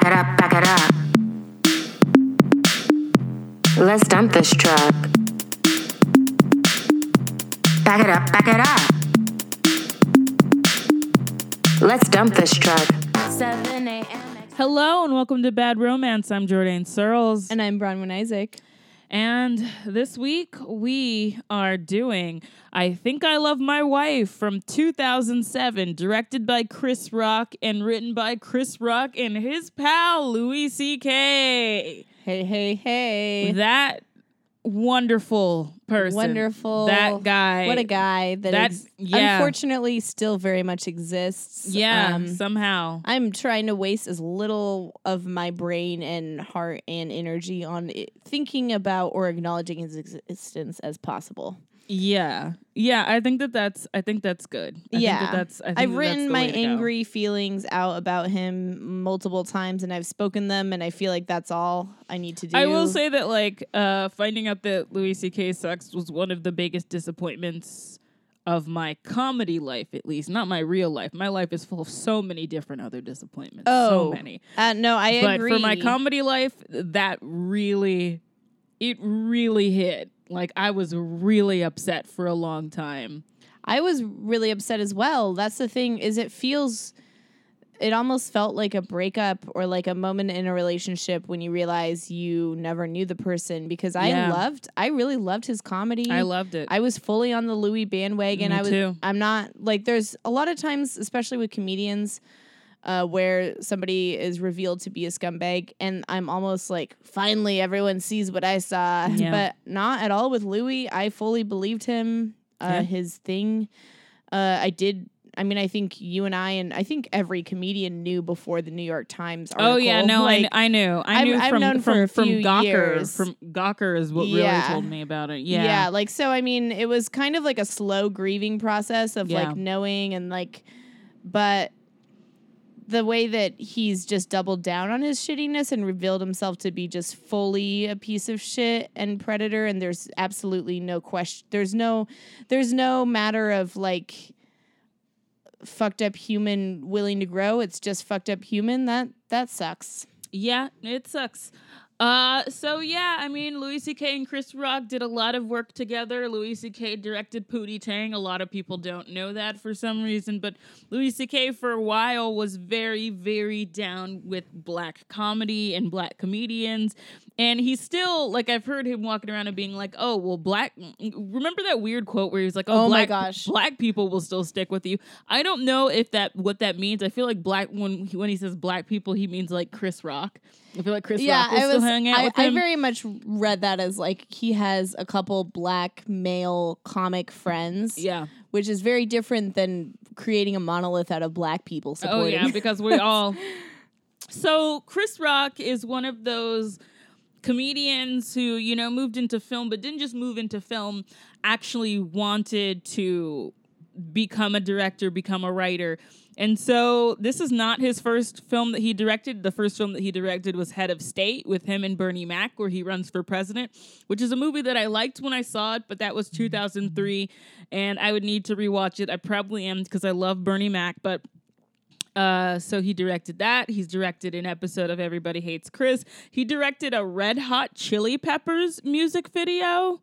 Back it up, back it up. Let's dump this truck. Back it up, back it up. Let's dump this truck. 7 a.m. Hello and welcome to Bad Romance. I'm Jordan Searles. And I'm Bronwyn Isaac. And this week we are doing I Think I Love My Wife from 2007, directed by Chris Rock and written by Chris Rock and his pal Louis C.K. Hey, hey, hey. That wonderful person. Wonderful. That guy. What a guy that That- ex- yeah. unfortunately still very much exists. Yeah, Um, somehow. I'm trying to waste as little of my brain and heart and energy on it, thinking about or acknowledging his existence as possible. Yeah. Yeah, I think that that's I think that's good. I yeah, Think that that's I think I've that written my angry feelings out about him multiple times, and I've spoken them, and I feel like that's all I need to do. I will say that like uh finding out that Louis C.K. sucks was one of the biggest disappointments of my comedy life, at least. Not my real life. My life is full of so many different other disappointments. Oh, so many. Uh, no, I but agree. for my comedy life, that really it really hit. Like I was really upset for a long time. I was really upset as well. That's the thing is it feels it almost felt like a breakup or like a moment in a relationship when you realize you never knew the person because I Yeah. loved I really loved his comedy. I loved it. I was fully on the Louis bandwagon. Me I was too. I'm not like there's a lot of times especially with comedians uh, where somebody is revealed to be a scumbag, and I'm almost like, finally, everyone sees what I saw, Yeah. but not at all with Louis. I fully believed him, uh, Yeah. his thing. Uh, I did. I mean, I think you and I, and I think every comedian knew before the New York Times. Article. Oh yeah, no, like, I, I knew. I I've- knew I've from for from from Gawker. years. From Gawker is what Yeah. really told me about it. Yeah. Yeah. like so I mean it was kind of like a slow grieving process of like knowing and like but the way that he's just doubled down on his shittiness and revealed himself to be just fully a piece of shit and predator and there's absolutely no question there's no there's no matter of like fucked up human willing to grow it's just fucked up human that that sucks Yeah, it sucks. Uh, so yeah, I mean, Louis C.K. and Chris Rock did a lot of work together. Louis C.K. directed Pootie Tang. A lot of people don't know that for some reason, but Louis C.K. for a while was very, very down with black comedy and black comedians. And he's still like I've heard him walking around and being like, "Oh, well, black." Remember that weird quote where he's like, "Oh, Oh my gosh. black people will still stick with you." I don't know if that what that means. I feel like black when he, when he says black people, he means like Chris Rock. I feel like Chris Rock will I still hang out I, with I very much read that as like he has a couple black male comic friends, yeah. which is very different than creating a monolith out of black people Oh supporting. yeah, because we all. So Chris Rock is one of those comedians who you know moved into film, but didn't just move into film. Actually wanted to become a director, become a writer. And so this is not his first film that he directed. The first film that he directed was Head of State with him and Bernie Mac, where he runs for president, which is a movie that I liked when I saw it, but that was 2003, and I would need to rewatch it. I probably am because I love Bernie Mac, but uh, so he directed that. He's directed an episode of Everybody Hates Chris. He directed a Red Hot Chili Peppers music video.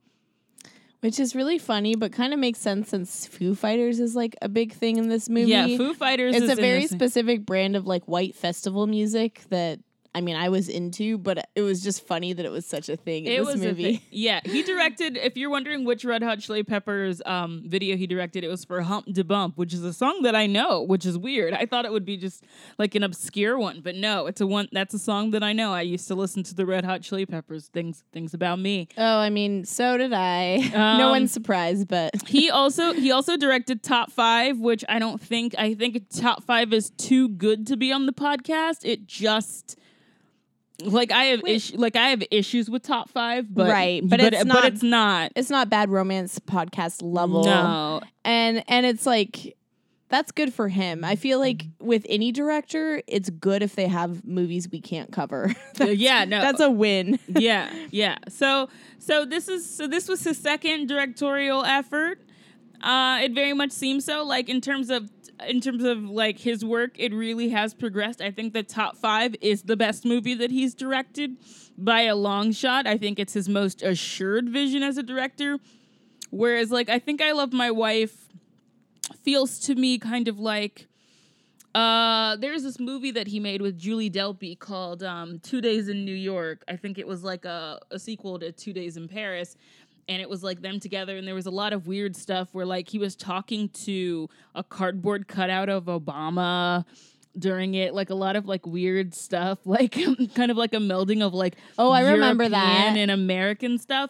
which is really funny, but kind of makes sense since Foo Fighters is like a big thing in this movie. Yeah, Foo Fighters. it's is a very specific brand of like white festival music that I mean I was into, but it was just funny that it was such a thing in It this was a movie. thi- yeah, he directed. If you're wondering which Red Hot Chili Peppers um, video he directed, it was for "Hump de Bump," which is a song that I know, which is weird. I thought it would be just like an obscure one, but no, it's a one. That's a song that I know. I used to listen to the Red Hot Chili Peppers. Things, things about me. Oh, I mean, so did I. Um, no one's surprised, but he also he also directed Top Five, which I don't think I think Top Five is too good to be on the podcast. It just like I have Wait. like I have issues with Top Five, but Right, but it's but not- it's not. it's not bad romance podcast level. No, and and it's like that's good for him. I feel like mm-hmm. with any director, it's good if they have movies we can't cover. That's- yeah, no, That's a win. yeah, yeah. So so this is so this was his second directorial effort. Uh, it very much seems so. Like in terms of in terms of like his work, it really has progressed. I think the top five is the best movie that he's directed by a long shot. I think it's his most assured vision as a director. Whereas, like, I think I Love My Wife feels to me kind of like uh there's this movie that he made with Julie Delpy called um Two Days in New York. I think it was like a, a sequel to Two Days in Paris. And it was like them together, and there was a lot of weird stuff where like he was talking to a cardboard cutout of Obama during it, like a lot of like weird stuff, like kind of like a melding of like Oh, I remember that. European and American stuff.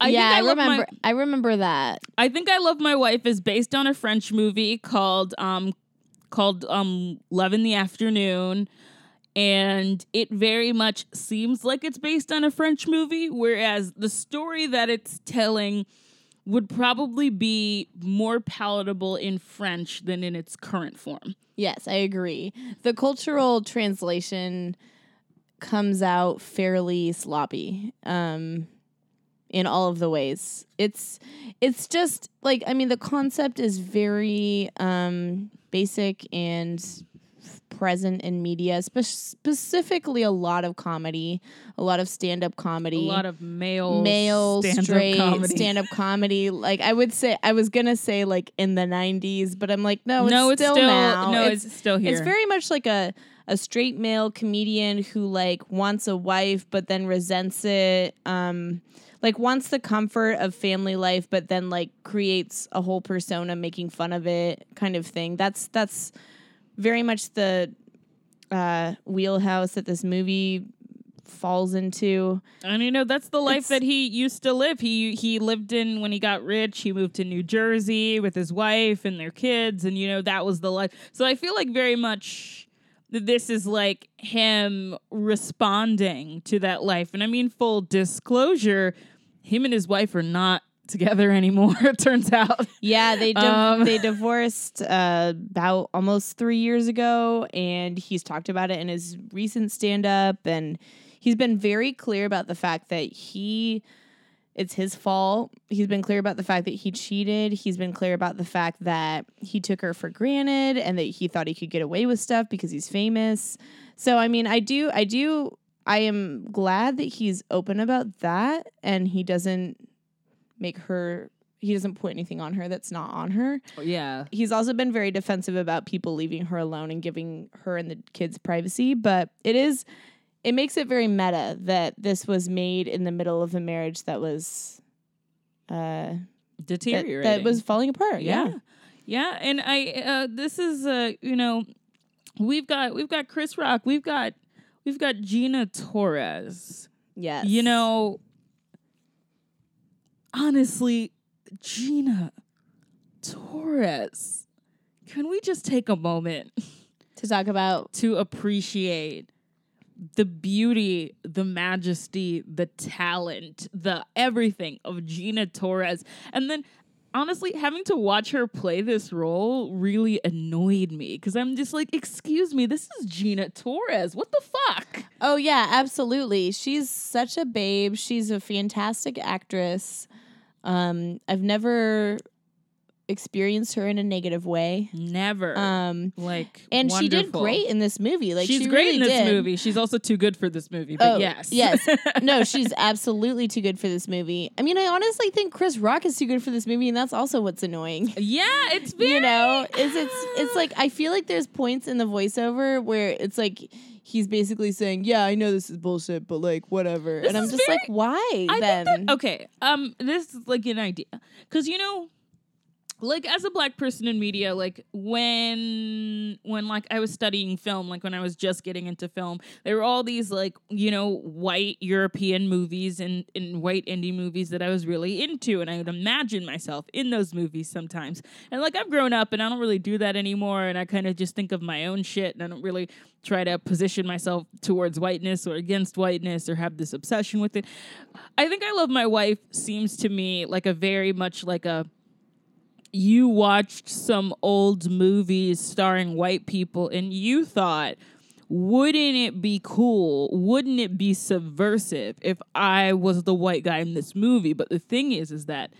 I yeah, think I, I, love my- remember. I remember that. I think I Love My Wife is based on a French movie called um called um Love in the Afternoon and it very much seems like it's based on a French movie whereas the story that it's telling would probably be more palatable in French than in its current form. Yes, I agree. The cultural translation comes out fairly sloppy. Um in all of the ways. It's it's just like I mean the concept is very um basic and present in media, spe- specifically a lot of comedy, a lot of stand-up comedy. A lot of male male stand-up straight stand-up comedy like i would say i was gonna say like in the 90s but i'm like no it's, no, it's still, still now no, it's, still here. it's very much like a a straight male comedian who like wants a wife but then resents it um like wants the comfort of family life but then like creates a whole persona making fun of it kind of thing that's that's very much the uh wheelhouse that this movie falls into And you know that's the life It's- that he used to live. He he lived in when he got rich. He moved to New Jersey with his wife and their kids, and you know that was the life. So I feel like very much this is like him responding to that life. And I mean, full disclosure, him and his wife are not together anymore. It turns out. Yeah, they div- Um, they divorced uh, about almost three years ago, and he's talked about it in his recent stand up, and he's been very clear about the fact that he it's his fault. He's been clear about the fact that he cheated. He's been clear about the fact that he took her for granted and that he thought he could get away with stuff because he's famous. So I mean, I do I do I am glad that he's open about that and he doesn't make her he doesn't put anything on her that's not on her. Yeah. He's also been very defensive about people leaving her alone and giving her and the kids privacy, but it is it makes it very meta that this was made in the middle of a marriage that was uh that, Deteriorating. that was falling apart. Yeah. yeah and i uh this is uh you know we've got we've got chris rock we've got we've got gina torres Yes. you know honestly gina torres can we just take a moment to talk about to appreciate the beauty, the majesty, the talent, the everything of Gina Torres. And then honestly, having to watch her play this role really annoyed me because I'm just like, excuse me, this is Gina Torres. What the fuck? Oh yeah, absolutely. She's such a babe. She's a fantastic actress. Um I've never experienced her in a negative way. Never. Um like, and she did great in this movie. Like she's she great really in this did. movie. She's also too good for this movie. But Oh, yes, yes. No, she's absolutely too good for this movie. I mean, I honestly think Chris Rock is too good for this movie, and that's also what's annoying. yeah, it's very, You know, is it's it's like I feel like there's points in the voiceover where it's like he's basically saying, "Yeah, I know this is bullshit, but like whatever," This and I'm just like, "Why I then?" that okay. Um, this is like an idea because you know, like as a black person in media, like when when like I was studying film, like when I was just getting into film, there were all these like you know white European movies and and white indie movies that I was really into, and I would imagine myself in those movies sometimes. And like I've grown up, and I don't really do that anymore, and I kind of just think of my own shit, and I don't really try to position myself towards whiteness or against whiteness or have this obsession with it. I think I Love My Wife seems to me like a very much like a you watched some old movies starring white people and you thought wouldn't it be cool? Wouldn't it be subversive if i was the white guy in this movie? But the thing is is that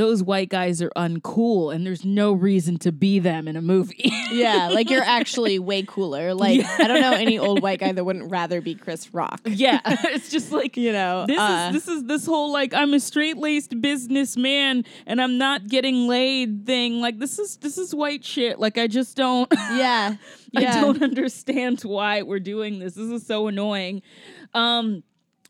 those white guys are uncool and there's no reason to be them in a movie. yeah, like you're actually way cooler. Like I don't know any old white guy that wouldn't rather be Chris Rock. yeah, it's just like You know, this uh, is this is this whole like I'm a straight laced businessman and I'm not getting laid thing. Like this is this is white shit. Like I just don't yeah, yeah. I don't understand why we're doing this. This is so annoying. Um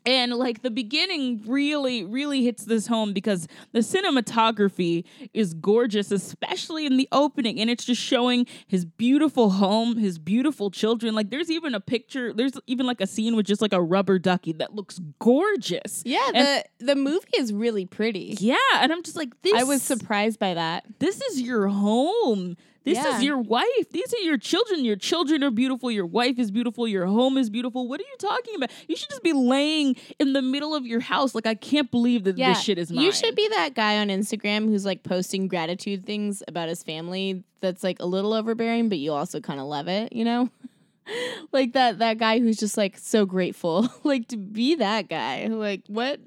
and like the beginning really really hits this home because the cinematography is gorgeous especially in the opening and it's just showing his beautiful home his beautiful children like there's even a picture there's even like a scene with just like a rubber ducky that looks gorgeous Yeah, And- the the movie is really pretty. yeah and i'm just like this I was surprised by that. this is your home. This Yeah. is your wife. These are your children. Your children are beautiful. Your wife is beautiful. Your home is beautiful. What are you talking about? You should just be laying in the middle of your house. Like I can't believe that Yeah, this shit is mine. You should be that guy on Instagram who's like posting gratitude things about his family that's like a little overbearing, but you also kind of love it, you know? like that that guy who's just like so grateful. like to be that guy. Like what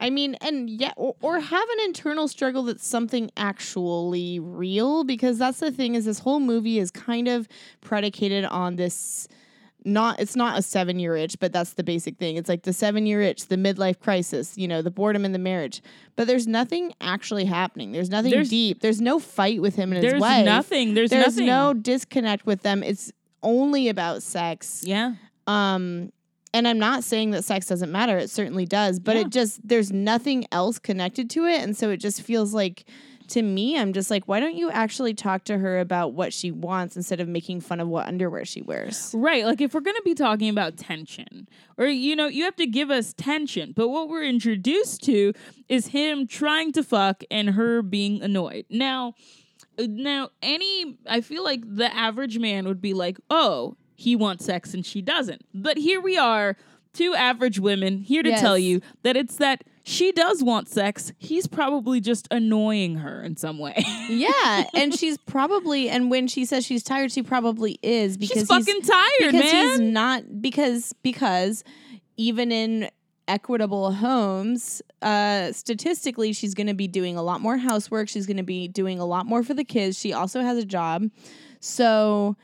I mean, and yeah, or, or have an internal struggle that's something actually real because that's the thing is this whole movie is kind of predicated on this not it's not a seven year itch, but that's the basic thing. It's like the seven year itch, the midlife crisis, you know, the boredom in the marriage. But there's nothing actually happening. There's nothing There's- deep. There's no fight with him and There's his wife. nothing. There's, There's nothing. no disconnect with them. It's only about sex. Yeah. Um and I'm not saying that sex doesn't matter. It certainly does, but Yeah. it just there's nothing else connected to it and so it just feels like to me I'm just like why don't you actually talk to her about what she wants instead of making fun of what underwear she wears? Right. Like if we're going to be talking about tension, or, you know, you have to give us tension. But what we're introduced to is him trying to fuck and her being annoyed. Now, uh, now, any, I feel like the average man would be like, oh, he wants sex and she doesn't. But here we are, two average women here to tell you that it's that she does want sex. He's probably just annoying her in some way. Yeah, and she's probably and when she says she's tired, she probably is because She's he's- fucking tired, because man. he's not because because even in equitable homes, uh, statistically, she's going to be doing a lot more housework. She's going to be doing a lot more for the kids. She also has a job, so.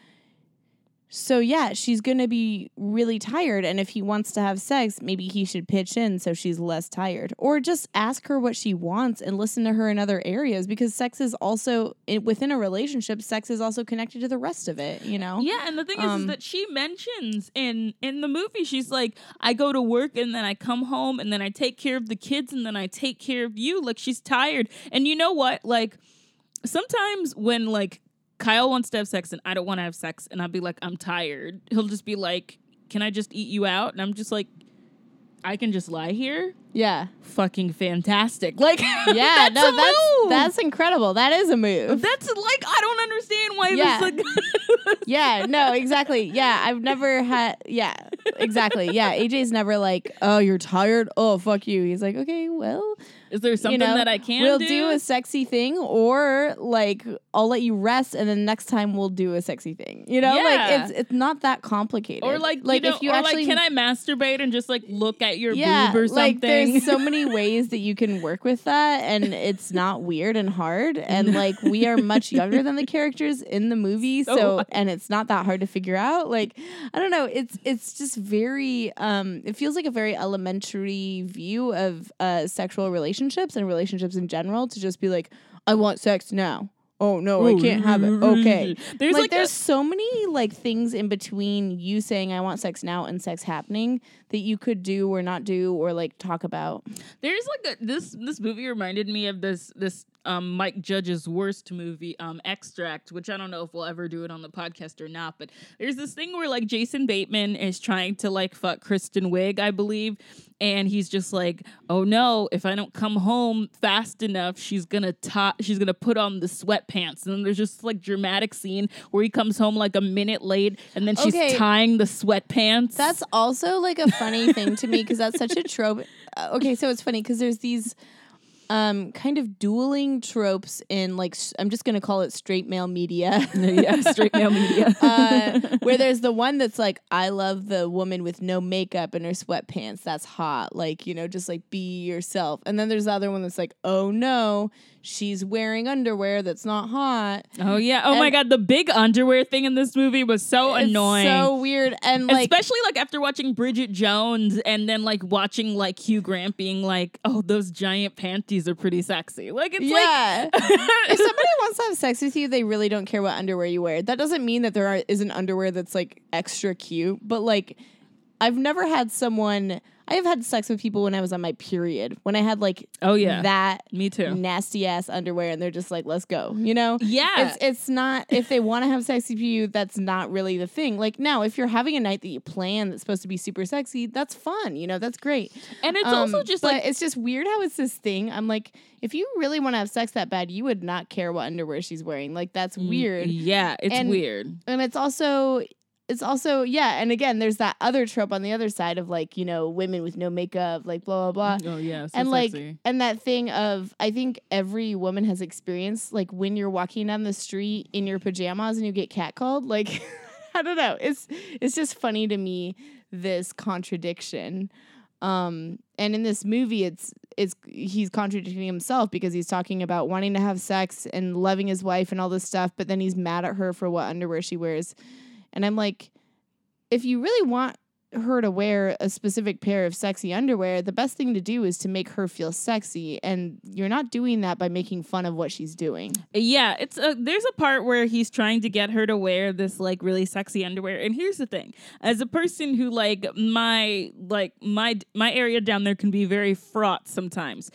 So yeah, she's gonna be really tired, and if he wants to have sex, maybe he should pitch in so she's less tired, or just ask her what she wants and listen to her in other areas because sex is also within a relationship. Sex is also connected to the rest of it, you know. Yeah, and the thing is, is Um, that she mentions in in the movie, she's like, I go to work and then I come home and then I take care of the kids and then I take care of you. Like she's tired. And you know what? Like sometimes when like Kyle wants to have sex and I don't want to have sex and I'll be like, I'm tired. He'll just be like, Can I just eat you out? And I'm just like, I can just lie here. Yeah, Fucking fantastic. Like yeah. that's no, a that's move. that's incredible. That is a move. that's like I don't understand why Yeah. this like yeah, no, exactly. Yeah, I've never had. Yeah, exactly. Yeah, AJ's never like, oh, you're tired. Oh, fuck you. He's like, okay, well, Is there something you know, that I can do? we'll do? do a sexy thing, or like I'll let you rest, and then next time we'll do a sexy thing. You know, Yeah. like it's it's not that complicated. Or like, like you know, if you actually like, can I masturbate and just like look at your yeah, boob or something? like there's so many ways that you can work with that, and it's not weird and hard. And like we are much younger than the characters in the movie, So so and it's not that hard to figure out. Like I don't know, it's it's just very um, it feels like a very elementary view of uh sexual relationships and relationships in general to just be like, I want sex now. Oh no, I can't have it. Okay. There's like, like, there's a, so many like things in between you saying I want sex now and sex happening that you could do or not do or like talk about. there's like a this this movie reminded me of this this um Mike Judge's worst movie um Extract, which I don't know if we'll ever do it on the podcast or not, but there's this thing where like Jason Bateman is trying to like fuck Kristen Wiig, I believe, and he's just like, "Oh no, if I don't come home fast enough, she's gonna ta- she's gonna put on the sweatpants." And then there's just like dramatic scene where he comes home like a minute late, and then she's Okay. tying the sweatpants. That's also like a funny thing to me because that's such a trope. Uh, okay, so it's funny because there's these um kind of dueling tropes in like I'm just gonna call it straight male media. yeah, straight male media. uh, Where there's the one that's like, I love the woman with no makeup and her sweatpants. That's hot. Like, you know, just like be yourself. And then there's the other one that's like, oh no, she's wearing underwear that's not hot. Oh yeah. Oh my god, the big underwear thing in this movie was so It's annoying. so weird. And like, Especially like after watching Bridget Jones and then like watching like Hugh Grant being like, "Oh, those giant panties are pretty sexy." Like it's yeah. like if somebody wants to have sex with you, they really don't care what underwear you wear. That doesn't mean that there are, isn't underwear that's like extra cute, but like I've never had someone. I have had sex with people when I was on my period. When I had like Oh yeah. that Me too. nasty ass underwear, and they're just like, "Let's go," you know. Yeah. It's it's not if they want to have sex with you, that's not really the thing. Like now, if you're having a night that you plan that's supposed to be super sexy, that's fun. You know, that's great. and it's also Um, just like it's just weird how it's this thing. I'm like, if you really want to have sex that bad, you would not care what underwear she's wearing. Like that's weird. Yeah, it's And- weird. And it's also it's also yeah, and again, there's that other trope on the other side of like, you know, women with no makeup, like blah blah blah. Oh yeah, so and like sexy. and that thing of I think every woman has experienced like when you're walking down the street in your pajamas and you get catcalled, like I don't know. It's it's just funny to me this contradiction. Um and in this movie it's it's he's contradicting himself because he's talking about wanting to have sex and loving his wife and all this stuff, but then he's mad at her for what underwear she wears. And I'm like if you really want her to wear a specific pair of sexy underwear, the best thing to do is to make her feel sexy. And you're not doing that by making fun of what she's doing. Yeah, it's a there's a part where he's trying to get her to wear this like really sexy underwear. And here's the thing. As a person who like my like my my area down there can be very fraught sometimes.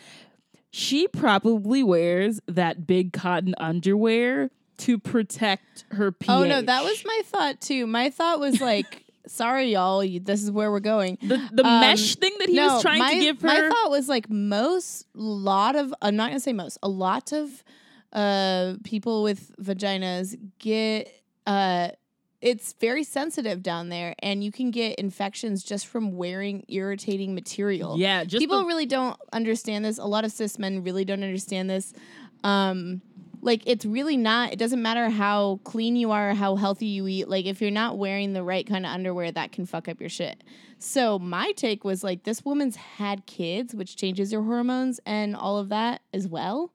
She probably wears that big cotton underwear to protect her pH. Oh, no, that was my thought too. My thought was like, sorry, y'all, you, this is where we're going. the the um, mesh thing that he no, was trying my, to give her. My thought was like most lot of I'm not gonna say most, a lot of uh people with vaginas get uh it's very sensitive down there and you can get infections just from wearing irritating material. yeah, just People the- really don't understand this. A lot of cis men really don't understand this. Um like it's really not it doesn't matter how clean you are, how healthy you eat. Like if you're not wearing the right kind of underwear, that can fuck up your shit. So my take was like this woman's had kids, which changes your hormones and all of that as well.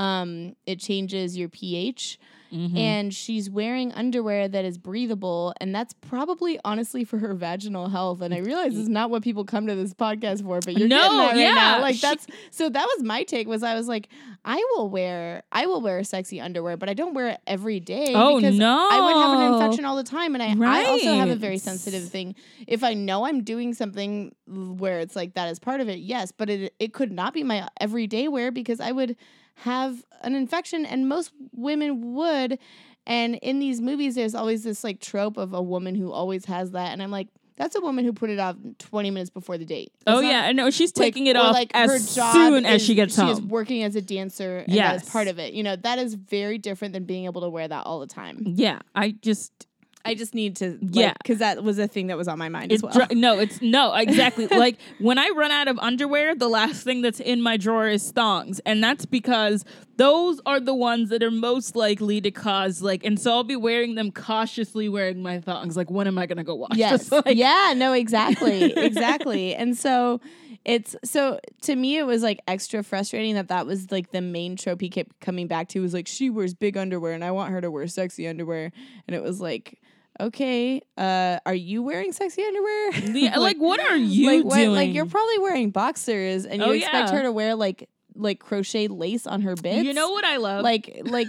Um, it changes your pH. Mhm. And she's wearing underwear that is breathable, and that's probably honestly for her vaginal health. And I realize it's not what people come to this podcast for, but you're No, right yeah, now. Like she- that's so that was my take. Was I was like, I will wear I will wear sexy underwear, but I don't wear it every day. Oh, because I would have an infection all the time, and I I also have a very sensitive thing. If I know I'm doing something where it's like that is part of it, yes, but it it could not be my everyday wear because I would have an infection, and most women would. And in these movies, there's always this like trope of a woman who always has that, and I'm like, that's a woman who put it off 20 minutes before the date. That's Oh yeah, I know she's like- taking it off like, as her job soon as is- she gets she home. working as a dancer, and that is Yes. part of it. You know, that is very different than being able to wear that all the time. Yeah, I just I just need to, Yeah. because that was a thing that was on my mind as well. dri- no, it's no exactly like when I run out of underwear, the last thing that's in my drawer is thongs, and that's because those are the ones that are most likely to cause like, and so I'll be wearing them cautiously, wearing my thongs. Like, when am I gonna go wash? Yes. Like, yeah, no, exactly. exactly. And so it's so to me it was like extra frustrating that that was like the main trope he kept coming back to was like she wears big underwear and I want her to wear sexy underwear and it was like okay, uh are you wearing sexy underwear? Yeah, like, what are you like what- doing? like you're probably wearing boxers and you Oh, expect yeah. her to wear like like crochet lace on her bits. you know what I love? like like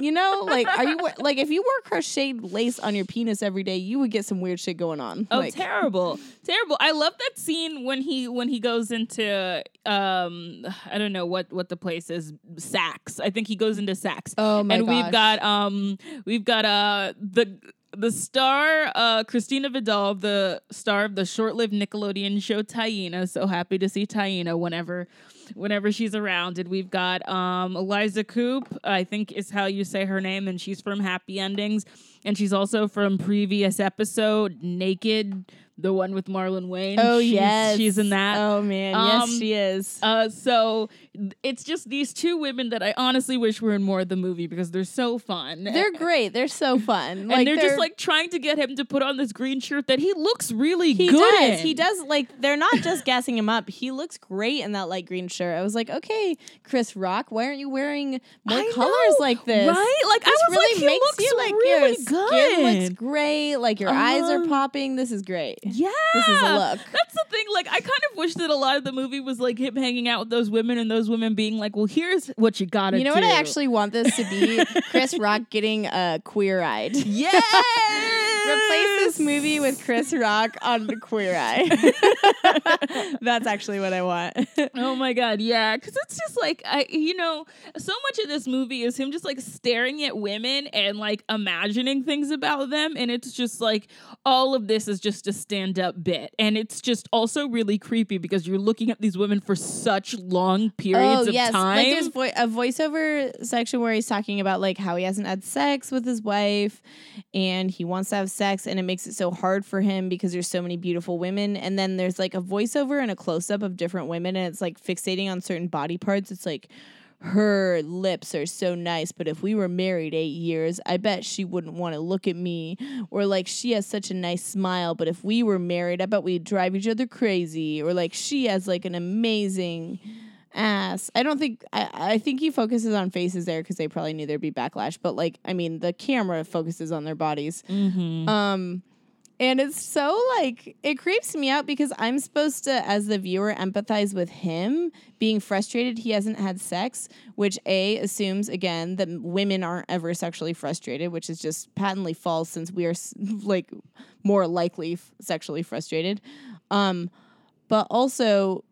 you know like are you like if you wore crocheted lace on your penis every day you would get some weird shit going on Oh, like terrible, terrible! I love that scene when he when he goes into um I don't know what what the place is Saks. I think he goes into Saks. oh my and we've got um we've got uh the the star uh Christina Vidal, the star of the short-lived Nickelodeon show Taina. So happy to see Taina whenever whenever she's around. And we've got um, Eliza Coupe, I think is how you say her name, and she's from Happy Endings. And she's also from previous episode, Naked, the one with Marlon Wayne. Oh she's, yes, she's in that. Oh man, Um, yes, she is. Uh, so it's just these two women that I honestly wish were in more of the movie because they're so fun. they're great. They're so fun. and they're, just like trying to get him to put on this green shirt that he looks really he good does. in. He does. Like they're not just gassing him up. He looks great in that light green shirt. I was like, okay, Chris Rock, why aren't you wearing more I colors know, like this? Right? Like I This was really like, he makes looks you like really your good. skin looks great. Like your eyes are Uh-huh. popping. This is great. yeah, This is a look. That's the thing. Like, I kind of wish that a lot of the movie was like him hanging out with those women and those women being like, "Well, here's what you gotta You know do." what I actually want this to be? Chris Rock getting uh, queer eyed. Yes. Replace this movie with Chris Rock on the Queer Eye. That's actually what I want. Oh my god, yeah, because it's just like I, you know, so much of this movie is him just like staring at women and like imagining things about them, and it's just like all of this is just a stand-up bit, and it's just also really creepy because you're looking at these women for such long periods oh of yes, time. like there's vo- a voiceover section where he's talking about like how he hasn't had sex with his wife, and he wants to have sex, and it makes it so hard for him because there's so many beautiful women, and then there's like a voiceover and a close up of different women, and it's like fixating on certain body parts. It's like. Her lips are so nice, but if we were married eight years, I bet she wouldn't want to look at me. Or like, she has such a nice smile, but if we were married, I bet we'd drive each other crazy. Or like, she has like an amazing ass. I don't think I, I think he focuses on faces there because they probably knew there'd be backlash. But like, I mean, the camera focuses on their bodies. Mhm. Um, and it's so like it creeps me out because I'm supposed to, as the viewer, empathize with him being frustrated he hasn't had sex, which a assumes again that women aren't ever sexually frustrated, which is just patently false since we are like more likely f- sexually frustrated. Um, but also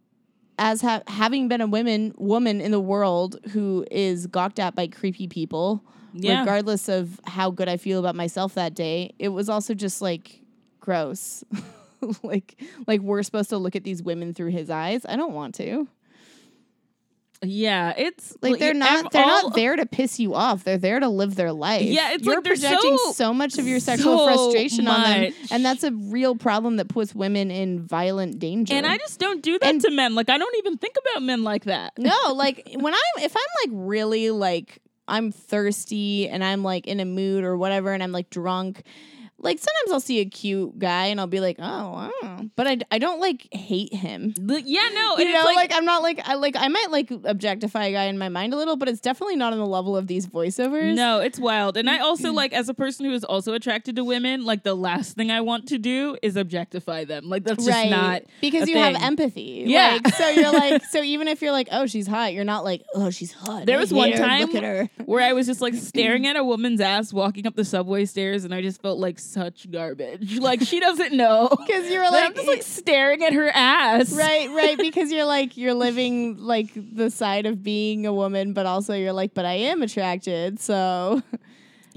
as ha- having been a woman woman in the world who is gawked at by creepy people, Yeah. regardless of how good I feel about myself that day, it was also just like gross. like like we're supposed to look at these women through his eyes. I don't want to. Yeah, it's Like they're not they're not there to piss you off. They're there to live their life. Yeah, it's You're like they're projecting so- so, much of your sexual so frustration on them, and that's a real problem that puts women in violent danger. And I just don't do that And- to men. Like I don't even think about men like that. No, like when I'm if I'm like really like I'm thirsty and I'm like in a mood or whatever and I'm like drunk, like sometimes I'll see a cute guy and I'll be like, oh, wow. but I, I don't like hate him. Like, yeah, no, You know, it's like, I'm not like I like I might like objectify a guy in my mind a little, but it's definitely not on the level of these voiceovers. No, it's wild. And I also like as a person who is also attracted to women, like the last thing I want to do is objectify them. Like that's just right? not because you have empathy. Yeah. Like, so you're like, so even if you're like, oh, she's hot, you're not like, oh, she's hot. There I was one her. time where I was just like staring at a woman's ass walking up the subway stairs and I just felt like such garbage. Like she doesn't know. Because you're like, I'm just like staring at her ass. right right because you're like you're living like the side of being a woman but also you're like but i am attracted so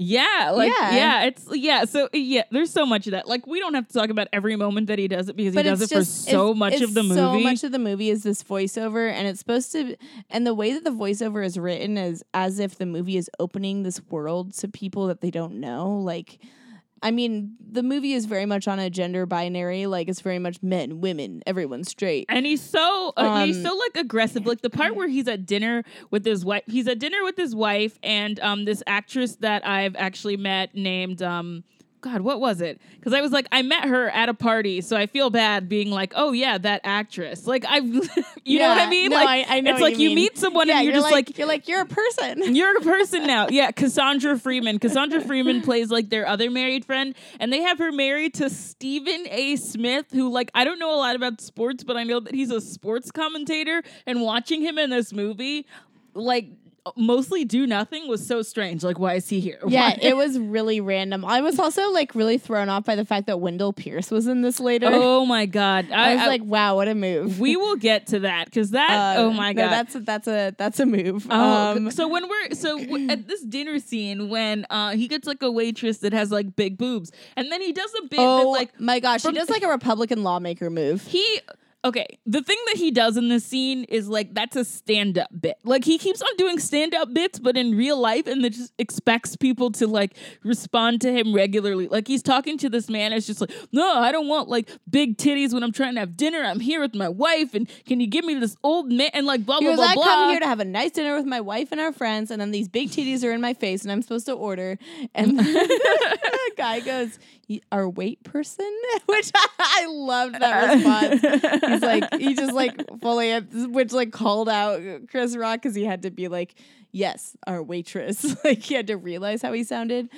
Yeah, like yeah. Yeah. it's yeah. So yeah, there's so much of that. Like we don't have to talk about every moment that he does it because but he does it it's for so much of the movie. so much of the movie is this voiceover and it's supposed to and the way that the voiceover is written is as if the movie is opening this world to people that they don't know like I mean, the movie is very much on a gender binary. Like, it's very much men, women, everyone's straight. and he's so uh, he's Um, so like aggressive. Like the part where he's at dinner with his wife. He's at dinner with his wife and um this actress that I've actually met named um. God, what was it? Because I was like, I met her at a party, so I feel bad being like, oh yeah, that actress. Like I've, you know what I mean? no, like I- I know it's like you meet someone yeah, and you're, just like, you're like, you're a person. You're a person now. Yeah, Cassandra Freeman. Cassandra Freeman plays like their other married friend, and they have her married to Stephen A. Smith, who like I don't know a lot about sports, but I know that he's a sports commentator. And watching him in this movie, like mostly do nothing, was so strange. Like, why is he here? Yeah, Why- it was really random. I was also like really thrown off by the fact that Wendell Pierce was in this later. Oh my god! I was I- like, wow, what a move. we will get to that because that. Uh, oh my no, god! that's a, that's a that's a move. Oh, um, so when we're so w- at this dinner scene when uh he gets like a waitress that has like big boobs, and then he does a bit that oh like my gosh, he does like a Republican lawmaker move. he okay, the thing that he does in this scene is like that's a stand-up bit. Like he keeps on doing stand-up bits, but in real life, and then just expects people to like respond to him regularly. Like he's talking to this man, it's just like, no, I don't want like big titties when I'm trying to have dinner. I'm here with my wife, and can you give me this old man? And like blah He blah goes, blah I blah. come here to have a nice dinner with my wife and our friends, and then these big titties are in my face, and I'm supposed to order. And the guy goes, "Y- "Our wait person," which I loved that response. He's like, he just like fully, which like called out Chris Rock because he had to be like, "Yes, our waitress." like he had to realize how he sounded.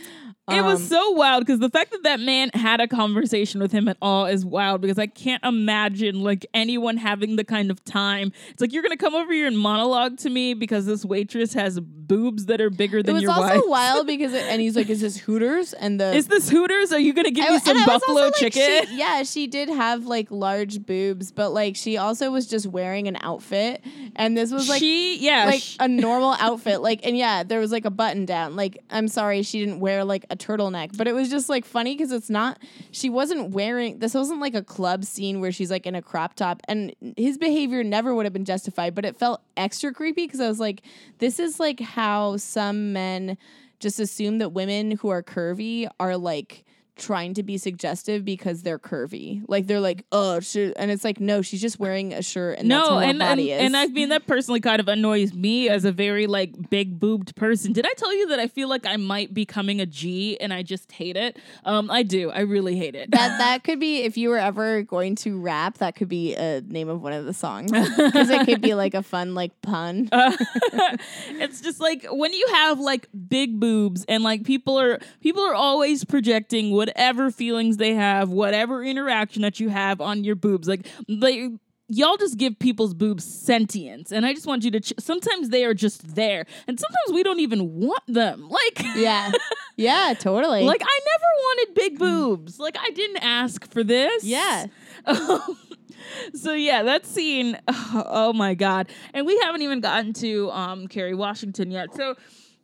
It was Um, so wild because the fact that that man had a conversation with him at all is wild because I can't imagine like anyone having the kind of time. It's like you're gonna come over here and monologue to me because this waitress has boobs that are bigger than your wife. It was also wild because, it, and he's like, "Is this Hooters?" And the Is this Hooters? Are you gonna give I- me some buffalo also, like, chicken? she- yeah, she did have like large boobs, but like she also was just wearing an outfit, and this was like she, yeah, like sh- a normal outfit. Like, and yeah, there was like a button down. Like, I'm sorry, she didn't wear like a turtleneck, but it was just like funny because it's not. She wasn't wearing. This wasn't like a club scene where she's like in a crop top, and his behavior never would have been justified. But it felt extra creepy because I was like, this is like how some men just assume that women who are curvy are like trying to be suggestive because they're curvy. Like they're like, oh, she, and it's like, no, she's just wearing a shirt and no, and and, and I mean that personally kind of annoys me as a very like big boobed person. Did I tell you that I feel like I might be becoming a G and I just hate it? Um, I do. I really hate it. that that could be if you were ever going to rap, that could be a name of one of the songs because it could be like a fun like pun. Uh, it's just like when you have like big boobs and like people are people are always projecting whatever feelings they have, whatever interaction that you have on your boobs. Like they y'all just give people's boobs sentience and I just want you to ch- sometimes they are just there and sometimes we don't even want them. Like yeah, yeah, totally. like I never wanted big boobs. Like I didn't ask for this. yeah, Um, so yeah, that scene. Oh, my god! And we haven't even gotten to um Kerry Washington yet. So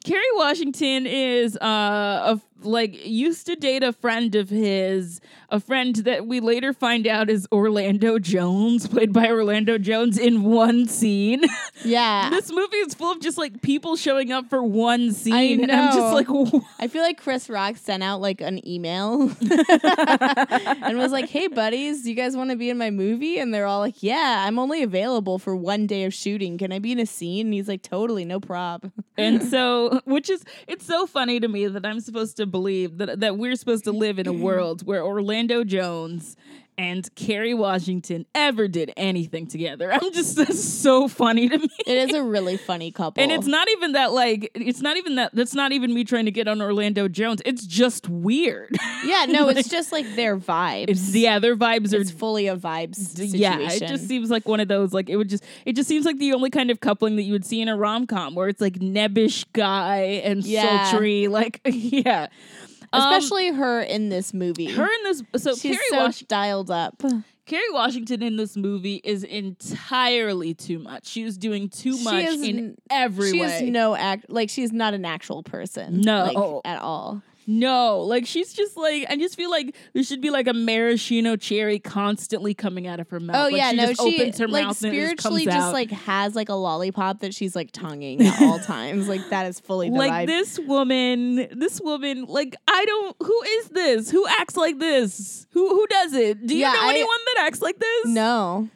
Kerry Washington is uh a, like used to date a friend of his, a friend that we later find out is Orlando Jones, played by Orlando Jones in one scene. yeah. this movie is full of just like people showing up for one scene, I and I'm just know. like. "Wha- I feel like Chris Rock sent out like an email and was like, "Hey buddies, you guys want to be in my movie?" And they're all like, "Yeah, I'm only available for one day of shooting. Can I be in a scene?" And he's like, "Totally, no prob." And so, which is, it's so funny to me that I'm supposed to believe that, that we're supposed to live in a world where Orlando Jones and Kerry Washington ever did anything together. I'm just, that's so funny to me. It is a really funny couple. And it's not even that, like, it's not even that, that's not even me trying to get on Orlando Jones. It's just weird. Yeah, no, it's just like their vibes. It's, yeah, their vibes are It's fully a vibes situation. Yeah, it just seems like one of those like it would just it just seems like the only kind of coupling that you would see in a rom com where it's like nebbish guy and Yeah. sultry, like yeah. Um, especially her in this movie. her in this so She's Kerry, so Wash- dialed up. Kerry Washington in this movie is entirely too much. She was doing too She much in n- every she way. is no act like she's not an actual person. No. like, at all. No, like she's just like I just feel like there should be like a maraschino cherry constantly coming out of her mouth. Oh Like, yeah, she no, just she opens her like mouth spiritually just, just, like has like a lollipop that she's like tonguing at all times. Like that is fully the like vibe. this woman this woman like i don't who is this who acts like this who who does it do you Yeah, know I- anyone that acts like this No,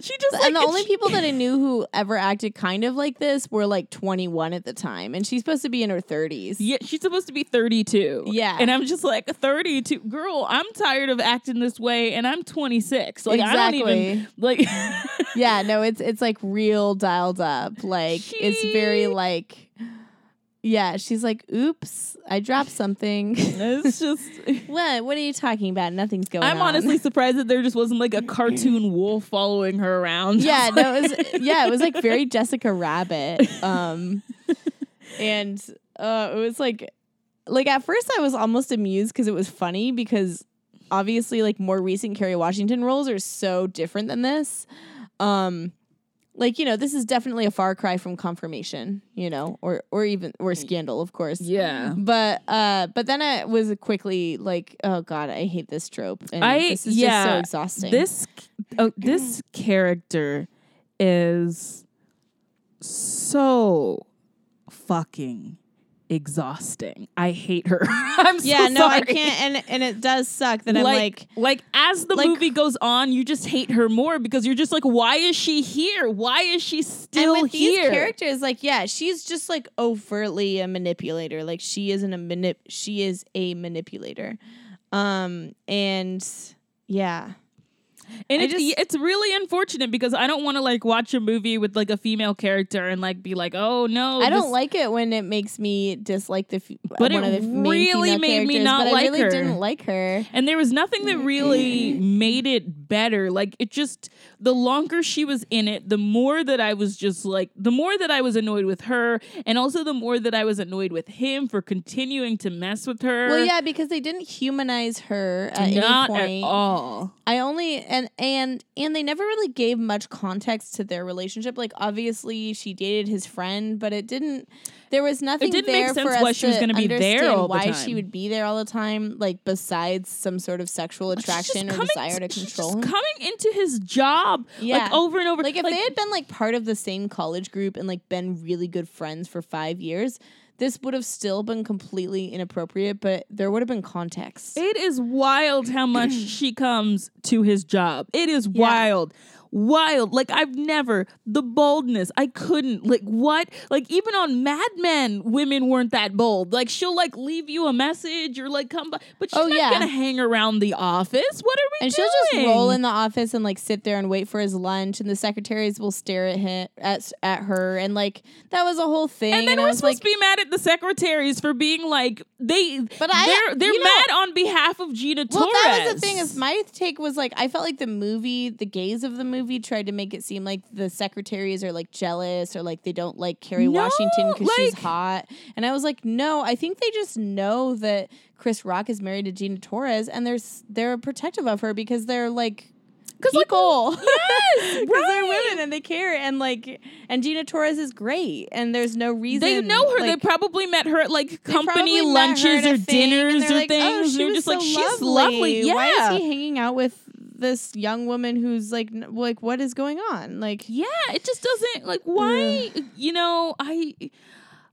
she just like and the only she- people that I knew who ever acted kind of like this were like 21 at the time, and she's supposed to be in her 30s. yeah she's supposed to be 32 Yeah. and i'm just like 32 girl i'm tired of acting this way and i'm 26 like i don't even like yeah, no, it's it's like real dialed up. Like it's very like yeah, she's like, "Oops, I dropped something." it's just what? What are you talking about? Nothing's going on. i'm honestly surprised that there just wasn't like a cartoon wolf following her around yeah, no, it was yeah, it was like very Jessica Rabbit. Um and uh it was like like at first I was almost amused because it was funny because obviously like more recent Kerry Washington roles are so different than this. Um like you know this is definitely a far cry from confirmation you know or or even or scandal of course. Yeah. but uh but then it was quickly like oh god i hate this trope. And I this is yeah, just so exhausting. This oh, this character is so fucking exhausting. I hate her. I'm so yeah no i can't and and it does suck that i'm like, like like as the like- movie goes on, you just hate her more because you're just like, why is she here? Why is she still here? and with here? these characters like yeah she's just like overtly a manipulator like she isn't a manip she is a manipulator um and yeah And it's, just- it's really unfortunate because I don't want to like watch a movie with like a female character and like be like, oh no, I don't like it when it makes me dislike the f- But one it of the really made me not but like I really her. didn't like her. And there was nothing that really made it better. Like it just the longer she was in it, the more that I was just like the more that I was annoyed with her and also the more that I was annoyed with him for continuing to mess with her. Well, yeah, because they didn't humanize her at not any at all. I only and and and and they never really gave much context to their relationship. Like obviously she dated his friend, but it didn't. There was nothing didn't make there sense for us why she was to gonna be there understand all the why time. she would be there all the time. Like besides some sort of sexual She's just attraction or coming- desire to she's control him. coming into his job Yeah. like over and over. Like if they had been like part of the same college group and like been really good friends for five years, this would have still been completely inappropriate. But there would have been context. It is wild how much she comes to his job. It is wild. Wild. Like I've never the boldness. I couldn't. Like what? Like even on Mad Men, women weren't that bold. Like she'll like leave you a message or like come by, but she's Oh, not yeah. gonna hang around the office. What are we and doing? she'll just roll in the office and like sit there and wait for his lunch, and the secretaries will stare at him at at her, and like that was a whole thing. And then I we're was supposed like, to be mad at the secretaries for being like they. But I- they're they're you know- mad on behalf of Gina well, Torres. that was the thing. Is my take was like I felt like the movie, the gaze of the movie, tried to make it seem like the secretaries are like jealous or like they don't like Kerry No, Washington because she's hot. And I was like, no, I think they just know that Chris Rock is married to Gina Torres, and they're they're protective of her because they're like. Because like, People, yes, because they're women and they care, and like, and Gina Torres is great, and there's no reason They know her. they probably met her at like company probably met her lunches or dinners or like, oh, things. Oh, and she you're was just like, so she's lovely. Yeah. Why is he hanging out with this young woman who's like, like, what is going on? Like, yeah, it just doesn't like why you know, I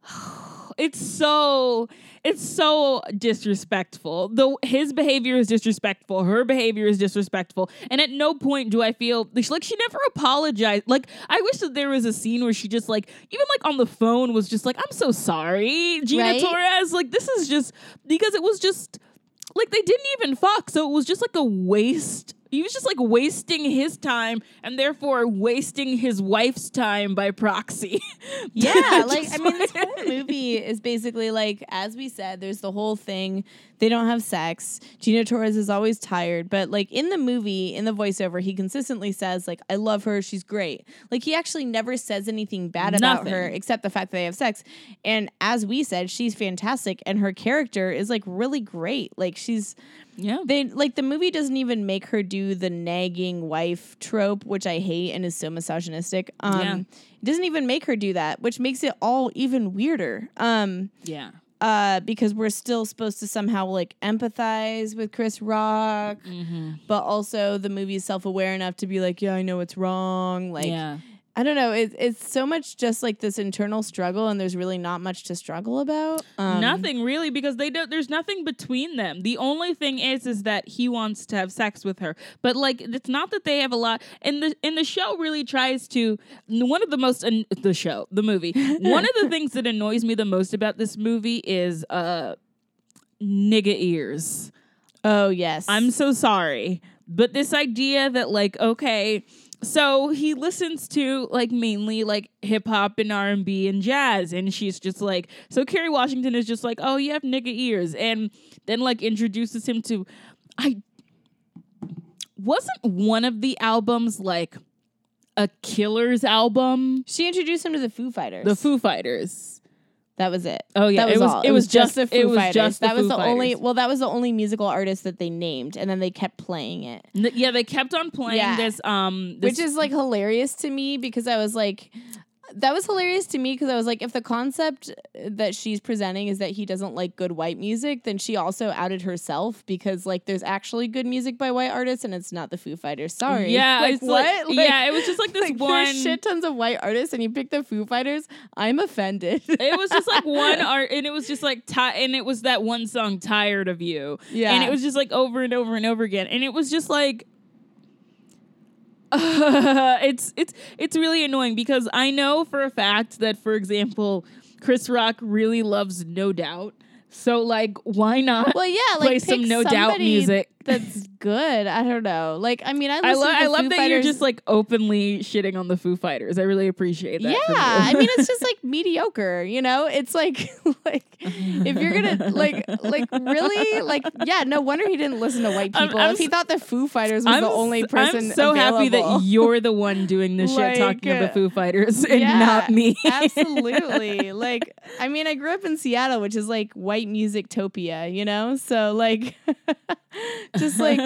it's so it's so disrespectful. Though his behavior is disrespectful, her behavior is disrespectful, and at no point do I feel like she never apologized. Like I wish that there was a scene where she just like even like on the phone was just like, "I'm so sorry, Gina Right? Torres." Like this is just because it was just like they didn't even fuck, so it was just like a waste. He was just like wasting his time and therefore wasting his wife's time by proxy. yeah, like, I mean, this whole movie is basically like, as we said, there's the whole thing. They don't have sex. Gina Torres is always tired, but like in the movie, in the voiceover, he consistently says, like, I love her. She's great. Like, he actually never says anything bad about Nothing. her except the fact that they have sex. And as we said, she's fantastic. And her character is like really great. Like, she's. yeah. They like the movie doesn't even make her do the nagging wife trope, which I hate and is so misogynistic. Um Yeah. it doesn't even make her do that, which makes it all even weirder. Um Yeah. Uh because we're still supposed to somehow like empathize with Chris Rock, Mm-hmm. but also the movie is self-aware enough to be like, yeah, I know it's wrong. Like yeah. I don't know, it, it's so much just like this internal struggle and there's really not much to struggle about. Um, nothing really because they don't there's nothing between them. The only thing is is that he wants to have sex with her. But like it's not that they have a lot and the and the show really tries to one of the most an, the show, the movie. one of the things that annoys me the most about this movie is uh nigga ears. Oh yes. I'm so sorry. But this idea that like okay, so he listens to like mainly like hip hop and R and B and jazz, and she's just like so. Kerry Washington is just like, oh, you have nigga ears, and then like introduces him to, I wasn't one of the albums like a Killers album, She introduced him to the Foo Fighters. the Foo Fighters. That was it. Oh, yeah, that was it was- all. it was just- the Foo it was Fighters. just that was Foo the only. Well, that was the only musical artist that they named, and then they kept playing it, N- yeah, they kept on playing Yeah. this. Um, this, which is like hilarious to me because I was like. That was hilarious to me because I was like, if the concept that she's presenting is that he doesn't like good white music, then she also outed herself because like there's actually good music by white artists and it's not the Foo Fighters. Sorry, Yeah, like what? like- yeah, it was just like this like, one. There's shit tons of white artists and you pick the Foo Fighters. I'm offended. it was just like one art, and it was just like ti- and it was that one song, "Tired of You." Yeah. and it was just like over and over and over again, and it was just like. it's it's it's really annoying because I know for a fact that, for example, Chris Rock really loves No Doubt. So like, why not? Well, yeah, like play some No Doubt music. That's good. I don't know. Like, I mean, I I, lo- I love Foo that Fighters. you're just like openly shitting on the Foo Fighters. I really appreciate that. yeah. I mean, it's just like mediocre. You know, it's like like if you're gonna like like really like yeah. No wonder he didn't listen to white I'm- people. I'm if he thought the Foo Fighters was I'm the only person. I'm so happy that you're the one doing the shit Like, talking of the uh, Foo Fighters and yeah, not me. absolutely. Like, I mean, I grew up in Seattle, which is like white music topia, you know? So, like, just like,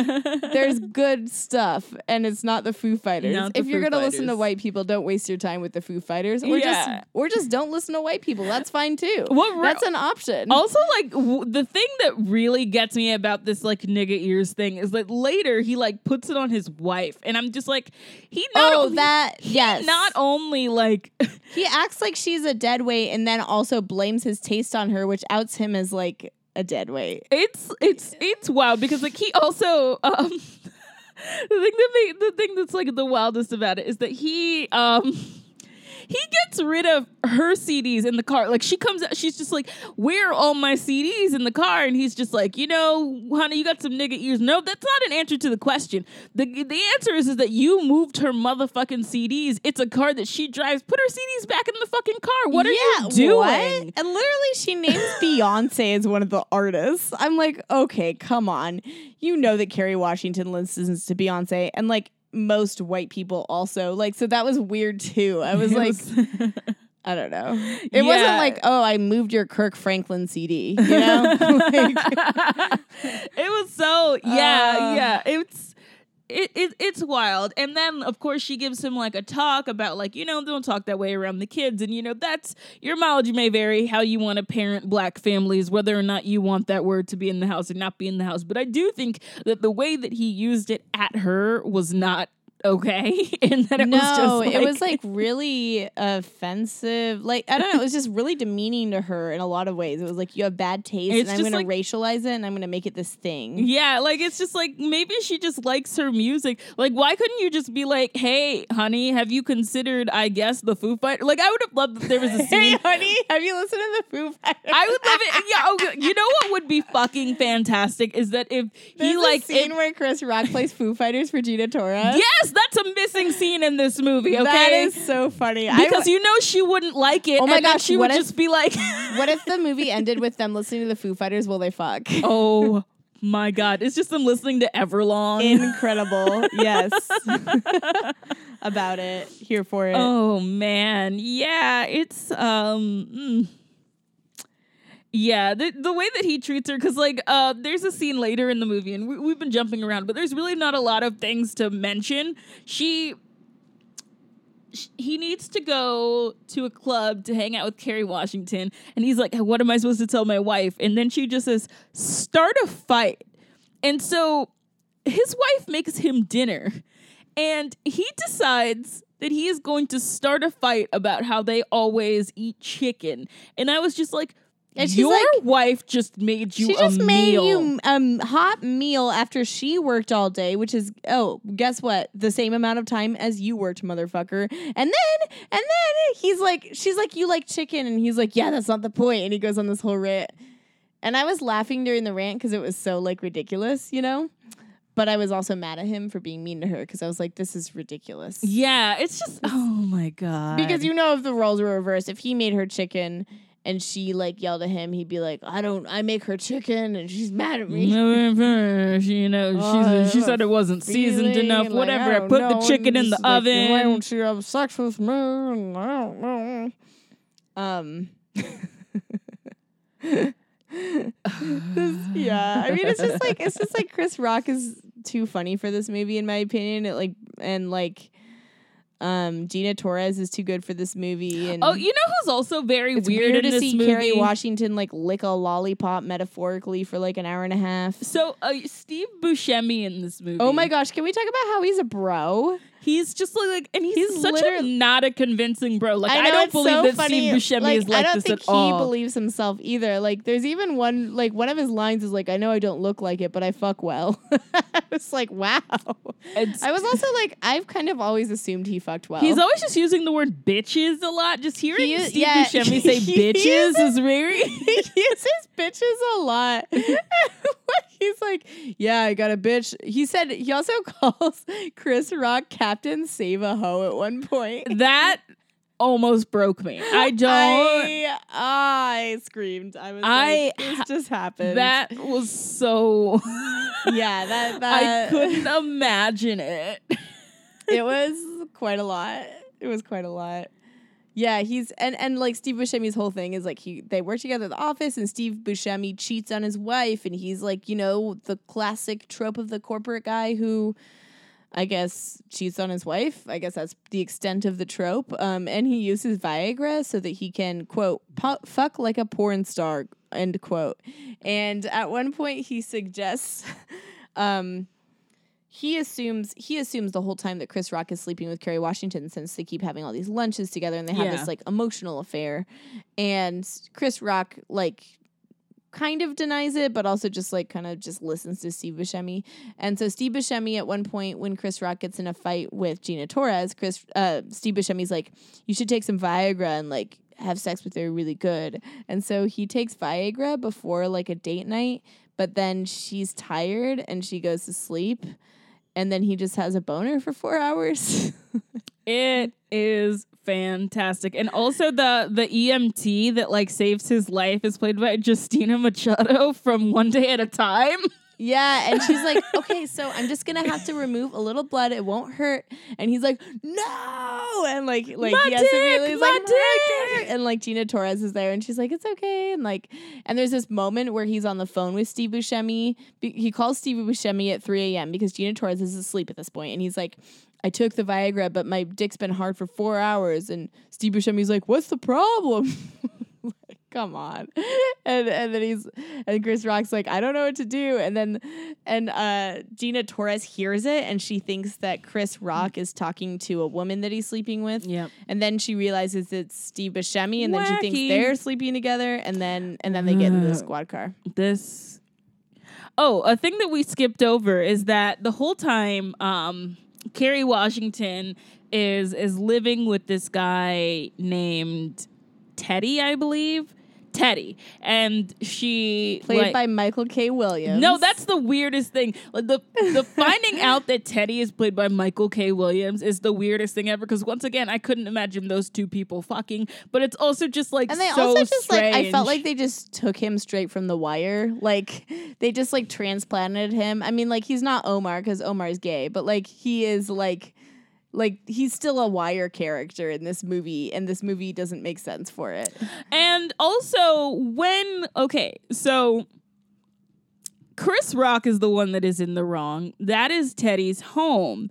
there's good stuff, and it's not the Foo Fighters. Not if you're Foo gonna listen to white people, don't waste your time with the Foo Fighters, or Yeah. just or just don't listen to white people. That's fine too. What re- That's an option. Also, like w- the thing that really gets me about this like nigga ears thing is that later he like puts it on his wife, and I'm just like, he not oh, o- that he yes. not only like he acts like she's a dead weight, and then also blames his taste on her, which outs him as like a dead weight. it's it's it's wild because like he also um the thing that the thing that's like the wildest about it is that he um he gets rid of her CDs in the car. Like she comes out, she's just like, "Where are all my CDs in the car?" And he's just like, "You know, honey, you got some nigga ears." No, that's not an answer to the question. the The answer is is that you moved her motherfucking CDs. It's a car that she drives. Put her CDs back in the fucking car. What are Yeah, you doing? what? And literally, she names Beyonce as one of the artists. I'm like, okay, come on. You know that Kerry Washington listens to Beyonce, and like most white people also. Like, so that was weird too. I was like, I don't know. It wasn't like, oh, I moved your Kirk Franklin CD. You know, like, it was so yeah Uh. yeah it's it, it it's wild. And then of course she gives him like a talk about like you know don't talk that way around the kids. And you know that's your mileage may vary how you want to parent black families whether or not you want that word to be in the house or not be in the house. But i do think that the way that he used it at her was not okay and that it no, was just it was like really offensive. Like I don't know, it was just really demeaning to her in a lot of ways. It was like you have bad taste, It's and I'm going to like- racialize it, and I'm going to make it this thing. Yeah, like it's just like maybe she just likes her music. Like, why couldn't you just be like, "Hey, honey, have you considered? I guess the Foo Fighter." Like, I would have loved if there was a scene Hey, honey, have you listened to the Foo Fighters? I would love it. Yeah, oh, you know what would be fucking fantastic is that if There's he like scene it- where Chris Rock plays Foo Fighters for Gina torres yes, that's a missing scene in this movie. Okay, That is so funny. Because w- you know she wouldn't like it. Oh my and gosh, she would if- just be like, what if the movie ended with them listening to the Foo Fighters while they fuck? "Oh my god, it's just them listening to Everlong." Incredible. yes. About it. Here for it. Oh man, yeah, it's um. mm. Yeah, the the way that he treats her, because like, uh, there's a scene later in the movie, and we, we've been jumping around, but there's really not a lot of things to mention. She, sh- he needs to go to a club to hang out with Kerry Washington, and he's like, "What am I supposed to tell my wife?" And then she just says, "Start a fight," and so his wife makes him dinner, and he decides that he is going to start a fight about how they always eat chicken, and I was just like. And she's Your like- wife just made you she just a made meal. you a um, hot meal after she worked all day, which is oh, guess what? The same amount of time as you worked, motherfucker. And then, and then he's like, she's like, you like chicken, and he's like, yeah, that's not the point. And he goes on this whole rant, and I was laughing during the rant because it was so like ridiculous, you know. But I was also mad at him for being mean to her because I was like, this is ridiculous. Yeah, it's just oh my god. Because you know, if the roles were reversed, if he made her chicken and she like yelled at him, he'd be like, I don't, I make her chicken and she's mad at me. she, you know, Oh, she, she said it wasn't seasoned enough. like, Whatever. I I put the know, chicken in the like, Why oven. don't you have sex with me? And I don't know. Um, This- yeah, I mean, it's just like it's just like Chris Rock is too funny for this movie, in my opinion. It like and like, um, Gina Torres is too good for this movie. And Oh, you know who's also very weird, weird, in to this see movie? Kerry Washington like lick a lollipop metaphorically for like an hour and a half. So uh, Steve Buscemi in this movie. Oh my gosh, can we talk about how he's a bro? He's just like, like and he's, He's such a not a convincing bro. Like I, know don't it's believe so that funny. Steve Buscemi is like I don't this think he all. believes himself either. Like, there's even one like one of his lines is like, "I know I don't look like it, but I fuck well." I was like, "Wow." It's- I was also like, I've kind of always assumed he fucked well. He's always just using the word bitches a lot. Just hearing He is- Steve yeah, Buscemi say bitches is- is very. he uses bitches a lot. He's like, yeah, I got a bitch. He said he also calls Chris Rock Captain Save a Hoe at one point. that almost broke me. I don't. I, I screamed. I was I like, this just happened. that was so. yeah, that I couldn't imagine it. it was quite a lot. It was quite a lot. Yeah, he's and and like Steve Buscemi's whole thing is like he they work together at the office and Steve Buscemi cheats on his wife and he's like you know the classic trope of the corporate guy who I guess cheats on his wife. I guess that's the extent of the trope. Um, and he uses Viagra so that he can quote fuck like a porn star end quote. And at one point he suggests, um, he assumes he assumes the whole time that Chris Rock is sleeping with Kerry Washington since they keep having all these lunches together and they have Yeah. this like emotional affair. And Chris Rock like kind of denies it, but also just like kind of just listens to Steve Buscemi. And so Steve Buscemi at one point when Chris Rock gets in a fight with Gina Torres, Chris uh Steve Buscemi's like, you should take some Viagra and like have sex with her really good. And so he takes Viagra before like a date night, but then she's tired and she goes to sleep. And then he just has a boner for four hours. It is fantastic. And also the the EMT that like saves his life is played by Justina Machado from One Day at a Time. Yeah, and she's like, okay, so I'm just gonna have to remove a little blood. It won't hurt. And he's like, no, and like, like My he has to really, my like, "My dick." and like Gina Torres is there, and she's like, it's okay, and like, and there's this moment where he's on the phone with Steve Buscemi. He calls Steve Buscemi at 3 a.m. because Gina Torres is asleep at this point, and he's like. I took the Viagra, but my dick's been hard for four hours. And Steve Buscemi's like, "What's the problem?" like, come on. And and then he's and Chris Rock's like, I don't know what to do. And then and uh Gina Torres hears it and she thinks that Chris Rock is talking to a woman that he's sleeping with. Yeah. And then she realizes it's Steve Buscemi and then she thinks they're sleeping together and then and then they get in the squad car. This Oh, a thing that we skipped over is that the whole time um Kerry Washington is is living with this guy named Teddy, I believe. Teddy. And she Played like- by Michael K. Williams. No, that's the weirdest thing. Like the the finding out that Teddy is played by Michael K. Williams is the weirdest thing ever. Because once again, I couldn't imagine those two people fucking. But it's also just like And they so also just like I felt like they just took him straight from the wire. Like they just like transplanted him. I mean, like he's not Omar because Omar's gay, but like he is like like he's still a wire character in this movie, and this movie doesn't make sense for it. And also, when okay, so Chris Rock is the one that is in the wrong. That is Teddy's home.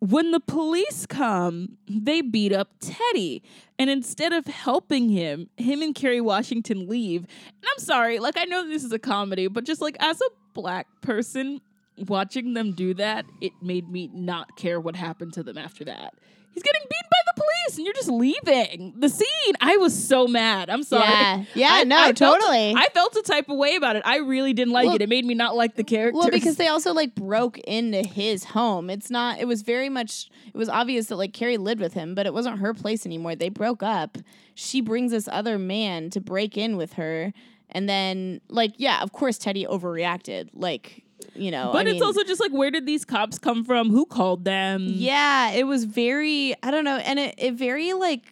When the police come, they beat up Teddy. And instead of helping him, him and Kerry Washington leave. And I'm sorry, like I know this is a comedy, but just like as a black person watching them do that, it made me not care what happened to them after that. He's getting beaten by the police and you're just leaving the scene. I was so mad. I'm sorry. Yeah. Yeah, I- no, I felt- totally. I felt a type of way about it. I really didn't like Well- it. It made me not like the character. Well, because they also like broke into his home. It's not. It was very much. It was obvious that like Kerry lived with him, but it wasn't her place anymore. They broke up. She brings this other man to break in with her, and then like yeah, of course Teddy overreacted. Like you know, but I it's mean- also just like, where did these cops come from? Who called them? Yeah, it was very I don't know, and it, it very like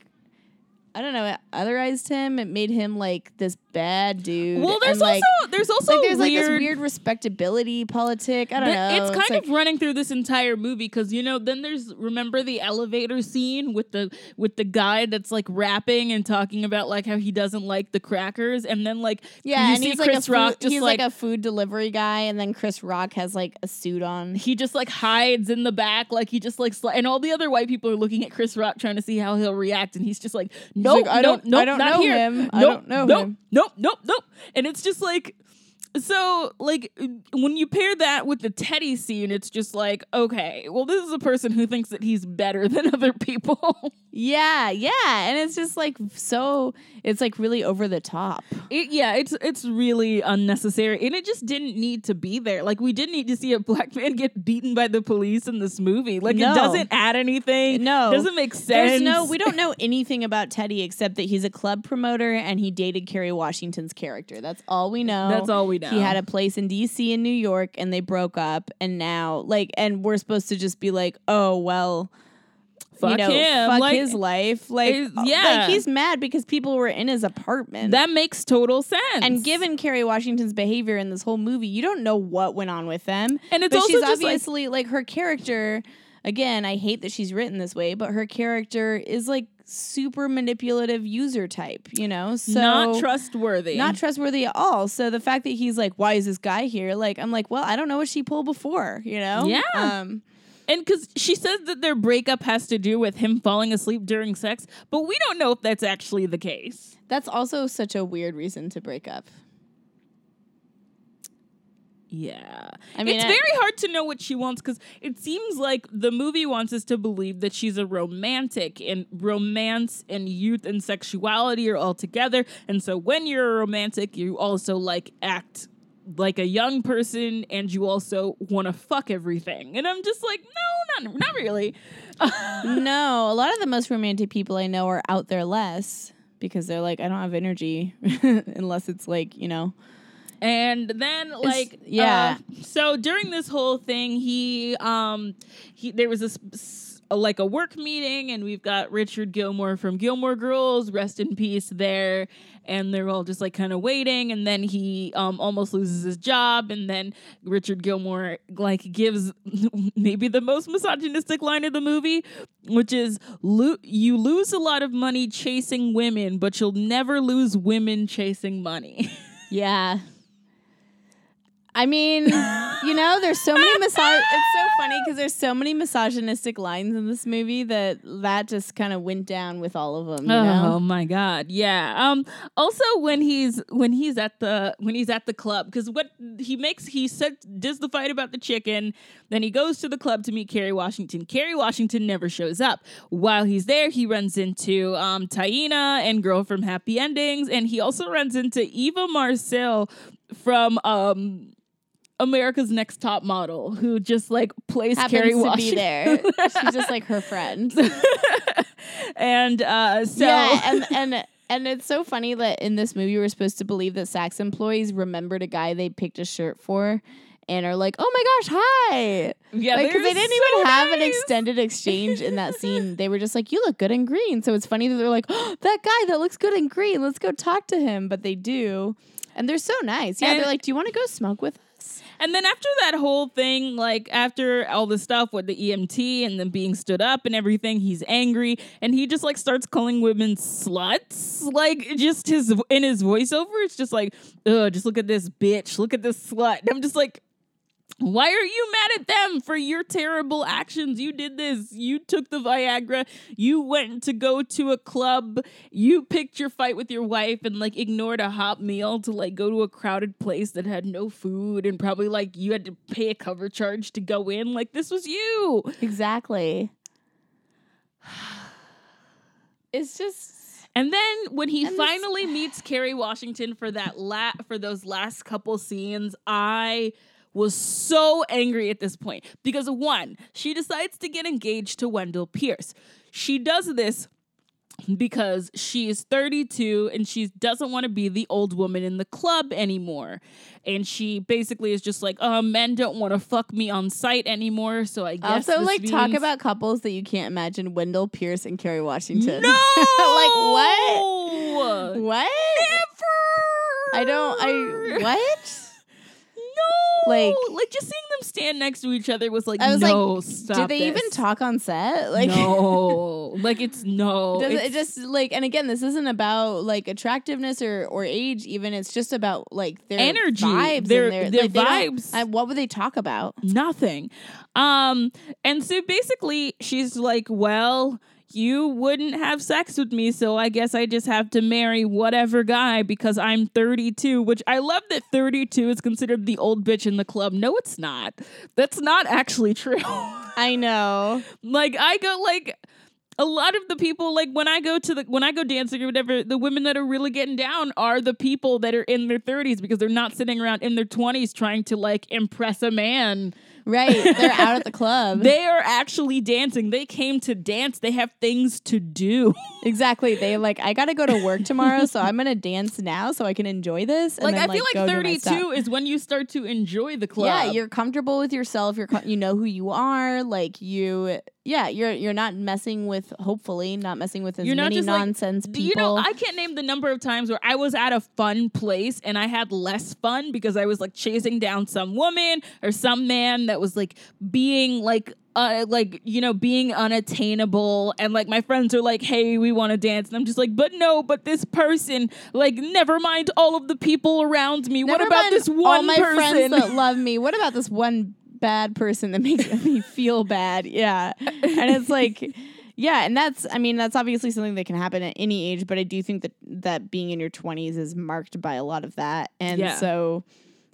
I don't know, it otherized him. It made him like this bad dude. Well, there's and, like, also there's also like there's like this weird respectability politic. I don't know. It's kind like, of running through this entire movie because you know. Then there's remember the elevator scene with the with the guy that's like rapping and talking about like how he doesn't like the crackers, and then like yeah, you and see he's Chris like a Rock food, just he's like, like, a food delivery guy, and then Chris Rock has like a suit on. he just like hides in the back, like he just like sli- and all the other white people are looking at Chris Rock trying to see how he'll react, and he's just like, nope, like, I nope, don't- nope, I don't know here. him. I don't know nope, him." Nope, nope, nope, and it's just like. So, like, when you pair that with the Teddy scene, it's just like, okay, well, this is a person who thinks that he's better than other people. Yeah, yeah, and it's just like so. It's like really over the top. It, yeah, it's it's really unnecessary, and it just didn't need to be there. Like, we didn't need to see a black man get beaten by the police in this movie. Like, No. it doesn't add anything. No. it doesn't make sense. There's no, we don't know anything about Teddy except that he's a club promoter and he dated Kerry Washington's character. That's all we know. That's all we know. He had a place in DC and New York and they broke up and now like and we're supposed to just be like, "Oh, well, Fuck you know, him. fuck Like, his life." Like uh, yeah. like he's mad because people were in his apartment. That makes total sense. and given Kerry Washington's behavior in this whole movie, you don't know what went on with them. And it's but also she's just, like- obviously like, her character. Again, I hate that she's written this way, but her character is like super manipulative user type. You know, so not trustworthy. not trustworthy at all. So the fact that he's like, "Why is this guy here?" Like, I'm like, well, I don't know what she pulled before. You know? Yeah. Um, and because she says that their breakup has to do with him falling asleep during sex, but we don't know if that's actually the case. that's also such a weird reason to break up. Yeah. I mean, it's I- very hard to know what she wants because it seems like the movie wants us to believe that she's a romantic and romance and youth and sexuality are all together. And so when you're a romantic, you also like act like a young person and you also want to fuck everything. And I'm just like, no, not, not really. no, a lot of the most romantic people I know are out there less because they're like, I don't have energy unless it's like, you know, And then like yeah. uh, so during this whole thing, he um he there was this like a work meeting, and we've got Richard Gilmore from Gilmore Girls, rest in peace there, and they're all just like kind of waiting, and then he um almost loses his job, and then Richard Gilmore like gives maybe the most misogynistic line of the movie, which is "Lo- you lose a lot of money chasing women, but you'll never lose women chasing money. Yeah. I mean, you know, there's so many misog. It's so funny because there's so many misogynistic lines in this movie that that just kind of went down with all of them. You Oh know? my god, yeah. Um. Also, when he's when he's at the when he's at the club, because what he makes he said does the fight about the chicken. Then he goes to the club to meet Kerry Washington. Kerry Washington never shows up. While he's there, he runs into um Taina and girl from Happy Endings, and he also runs into Eva Marcille from um. America's Next Top Model, who just like plays Happens to Washington, be there. She's just like her friend. and uh, so Yeah, and and and it's so funny that in this movie we're supposed to believe that Saks employees remembered a guy they picked a shirt for. And are like, oh my gosh, hi! yeah, because they they're didn't so even have an extended exchange in that scene. They were just like, "You look good in green." So it's funny that they're like, oh, "That guy that looks good in green, let's go talk to him." But they do, and they're so nice. Yeah, And- they're like, "Do you want to go smoke with us?" And then after that whole thing, like after all the stuff with the EMT and then being stood up and everything, he's angry and he just like starts calling women sluts. Like just his in his voiceover, it's just like, ugh, just look at this bitch, look at this slut. And I'm just like, why are you mad at them for your terrible actions? You did this. You took the Viagra. You went to go to a club. You picked your fight with your wife and like ignored a hot meal to like go to a crowded place that had no food and probably like you had to pay a cover charge to go in. Like this was you. Exactly. It's just And then when he And this- finally meets Kerry Washington for that la- for those last couple scenes, I was so angry at this point because one, she decides to get engaged to Wendell Pierce. She does this because she is 32 and she doesn't want to be the old woman in the club anymore. And she basically is just like, oh, men don't want to fuck me on site anymore. So I guess. Also, like, talk about couples that you can't imagine Wendell Pierce and Kerry Washington. No! like, what? What? I don't, I, what? Like- like just seeing them stand next to each other was like, I was no, like, stop Did they even talk on set? Like, no, like it's no. Does it just like and again this isn't about like attractiveness or or age even it's just about like their Energy, vibes their- their, their like, vibes. I- what would they talk about nothing. Um, and so basically, she's like, well. You wouldn't have sex with me, so I guess I just have to marry whatever guy because I'm 32, which I love that 32 is considered the old bitch in the club. No, it's not. That's not actually true. I know like I go like a lot of the people like when I go to the when I go dancing or whatever, the women that are really getting down are the people that are in their 30s because they're not sitting around in their 20s trying to like impress a man. Right they're out at the club They are actually dancing. They came to dance. They have things to do. exactly they like I gotta go to work tomorrow so I'm gonna dance now so I can enjoy this and like then, I feel like stuff. 32 is when you start to enjoy the club. Yeah, you're comfortable with yourself. You're co- you know who you are. Like you, yeah, you're you're not messing with. Hopefully, not messing with as You're not many like, nonsense Do people. You know, I can't name the number of times where I was at a fun place and I had less fun because I was like chasing down some woman or some man that was like being like uh, like you know being unattainable and like my friends are like hey we want to dance and i'm just like but no but this person like never mind all of the people around me what about this one all my person friends that love me? What about this one bad person that makes me feel bad? Yeah, and it's like. Yeah, and that's I mean that's obviously something that can happen at any age, but I do think that that being in your 20s is marked by a lot of that. And Yeah. so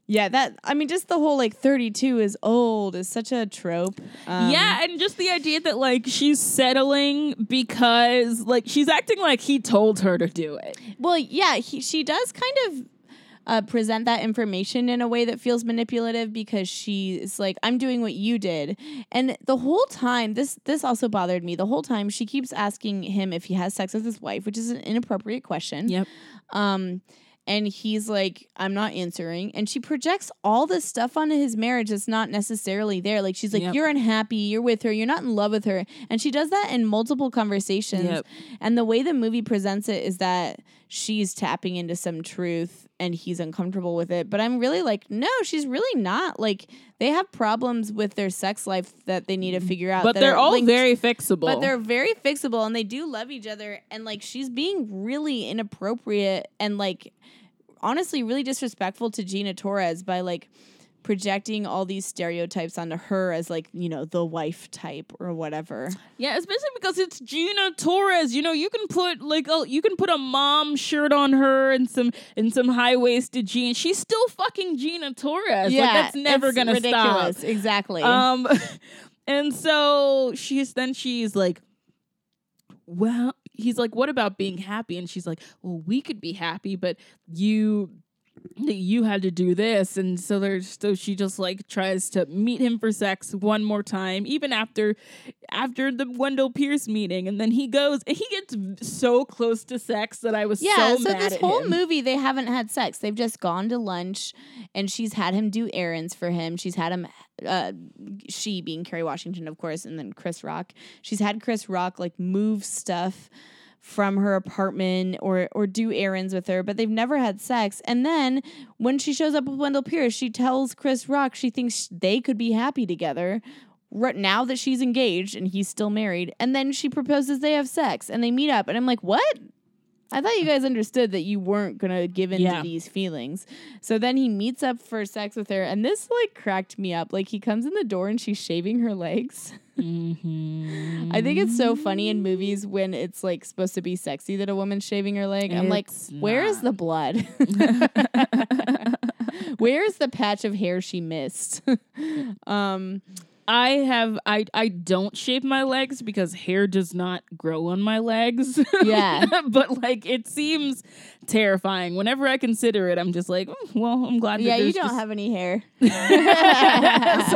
yeah, that I mean just the whole like 32 is old is such a trope. Um, yeah, and just the idea that like she's settling because like she's acting like he told her to do it. Well, yeah, he, she does kind of uh, present that information in a way that feels manipulative because she's like, "I'm doing what you did," and the whole time, this this also bothered me. The whole time, she keeps asking him if he has sex with his wife, which is an inappropriate question. Yep. Um, and he's like, I'm not answering. And she projects all this stuff onto his marriage that's not necessarily there. Like, she's like, Yep. You're unhappy. You're with her. You're not in love with her. And she does that in multiple conversations. Yep. And the way the movie presents it is that she's tapping into some truth and he's uncomfortable with it. But I'm really like, no, she's really not. Like, they have problems with their sex life that they need to figure out. But they're all linked- very fixable. but they're very fixable and they do love each other. And like she's being really inappropriate and like honestly really disrespectful to Gina Torres by like projecting all these stereotypes onto her as like, you know, the wife type or whatever. Yeah, especially because it's Gina Torres. You know, you can put like a you can put a mom shirt on her and some and some high waisted jeans. She's still fucking Gina Torres. like that's never gonna ridiculous. stop. Exactly. Um, and so she's then she's like, well, he's like, what about being happy? And she's like, well, we could be happy, but you you had to do this and so there's so she just like tries to meet him for sex one more time even after after the Wendell Pierce meeting and then he goes and he gets so close to sex that I was yeah, so, so, this whole him. movie they haven't had sex. They've just gone to lunch and she's had him do errands for him. She's had him uh she being Kerry Washington of course and then Chris Rock. She's had Chris Rock like move stuff from her apartment or or do errands with her, but they've never had sex. And then when she shows up with Wendell Pierce, she tells Chris Rock she thinks they could be happy together. Right now that she's engaged and he's still married, and then she proposes they have sex and they meet up, and I'm like, what? I thought you guys understood that you weren't gonna give in Yeah. to these feelings. So then he meets up for sex with her, and this like cracked me up. Like he comes in the door and she's shaving her legs. Mhm. I think it's so funny in movies when it's like supposed to be sexy that a woman's shaving her leg. I'm like, It's where is the blood? Where's the patch of hair she missed? um, I have I I don't shave my legs because hair does not grow on my legs. Yeah. but like it seems terrifying. Whenever I consider it, I'm just like, "Mm, well, I'm glad. yeah, you don't just- have any hair. so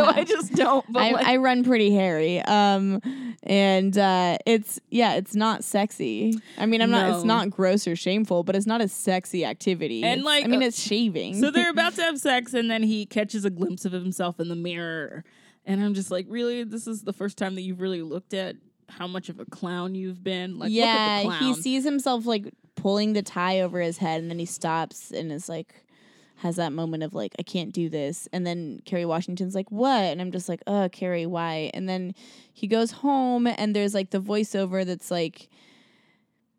I just don't. But I, like, I run pretty hairy. Um, and uh, it's yeah, it's not sexy. I mean, I'm not. It's not gross or shameful, but it's not a sexy activity. And, It's- like, I mean, uh, it's shaving. so they're about to have sex, and then he catches a glimpse of himself in the mirror, and I'm just like, really, this is the first time that you've really looked at how much of a clown you've been. Like, yeah, look at the he sees himself like pulling the tie over his head, and then he stops and is like, has that moment of like, I can't do this. And then Kerry Washington's like, what? And I'm just like, oh, Kerry, why? And then he goes home, and there's like the voiceover that's like,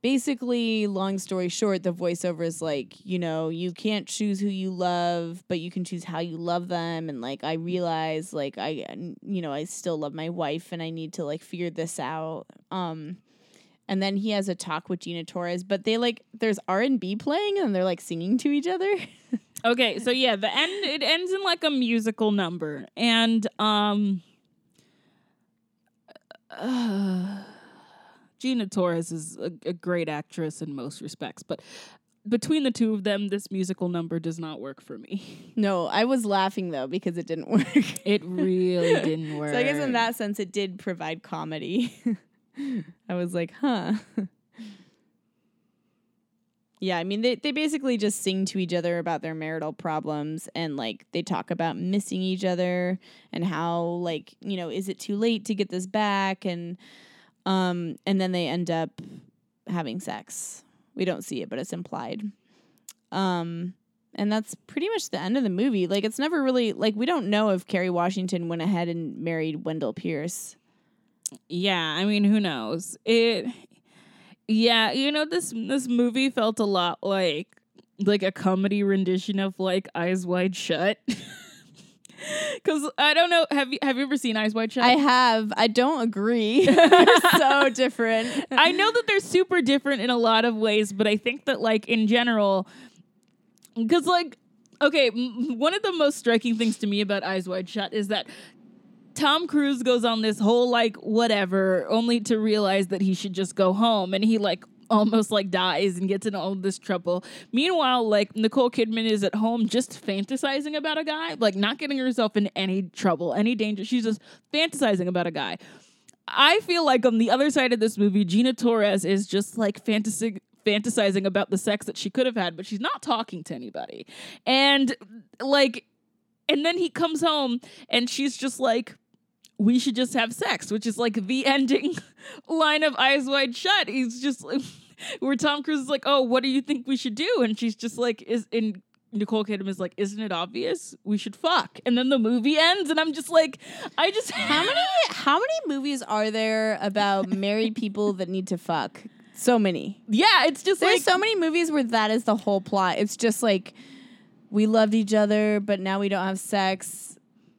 basically, long story short, the voiceover is like, you know, you can't choose who you love, but you can choose how you love them. And like, I realize, like, I, you know, I still love my wife, and I need to like figure this out. Um, and then he has a talk with Gina Torres, but they like there's R and B playing, and they're like singing to each other. Okay, so yeah, the end it ends in like a musical number, and um, uh, Gina Torres is a, a great actress in most respects, but between the two of them, this musical number does not work for me. no, I was laughing though because it didn't work. It really didn't work. so I guess in that sense, it did provide comedy. I was like, huh. Yeah, I mean they they basically just sing to each other about their marital problems and like they talk about missing each other and how like, you know, is it too late to get this back and um and then they end up having sex. We don't see it, but it's implied. Um and that's pretty much the end of the movie. Like it's never really like we don't know if Kerry Washington went ahead and married Wendell Pierce. Yeah, I mean, who knows? It Yeah, you know this this movie felt a lot like like a comedy rendition of like Eyes Wide Shut. Cuz I don't know, have you have you ever seen Eyes Wide Shut? I have. I don't agree. They're so different. I know that they're super different in a lot of ways, but I think that like in general cuz like okay, m- one of the most striking things to me about Eyes Wide Shut is that Tom Cruise goes on this whole like whatever, only to realize that he should just go home, and he like almost like dies and gets in all this trouble. Meanwhile, like Nicole Kidman is at home just fantasizing about a guy, like not getting herself in any trouble, any danger. She's just fantasizing about a guy. I feel like on the other side of this movie, Gina Torres is just like fantasy fantasizing about the sex that she could have had, but she's not talking to anybody. And like and then he comes home and she's just like we should just have sex, which is like the ending line of Eyes Wide Shut. He's just like, where Tom Cruise is like, "Oh, what do you think we should do?" And she's just like, "Is in." Nicole Kidman is like, "Isn't it obvious? We should fuck." And then the movie ends, and I'm just like, I just How many how many movies are there about married people that need to fuck? So many. Yeah, it's just There's like so many movies where that is the whole plot. It's just like we loved each other, but now we don't have sex,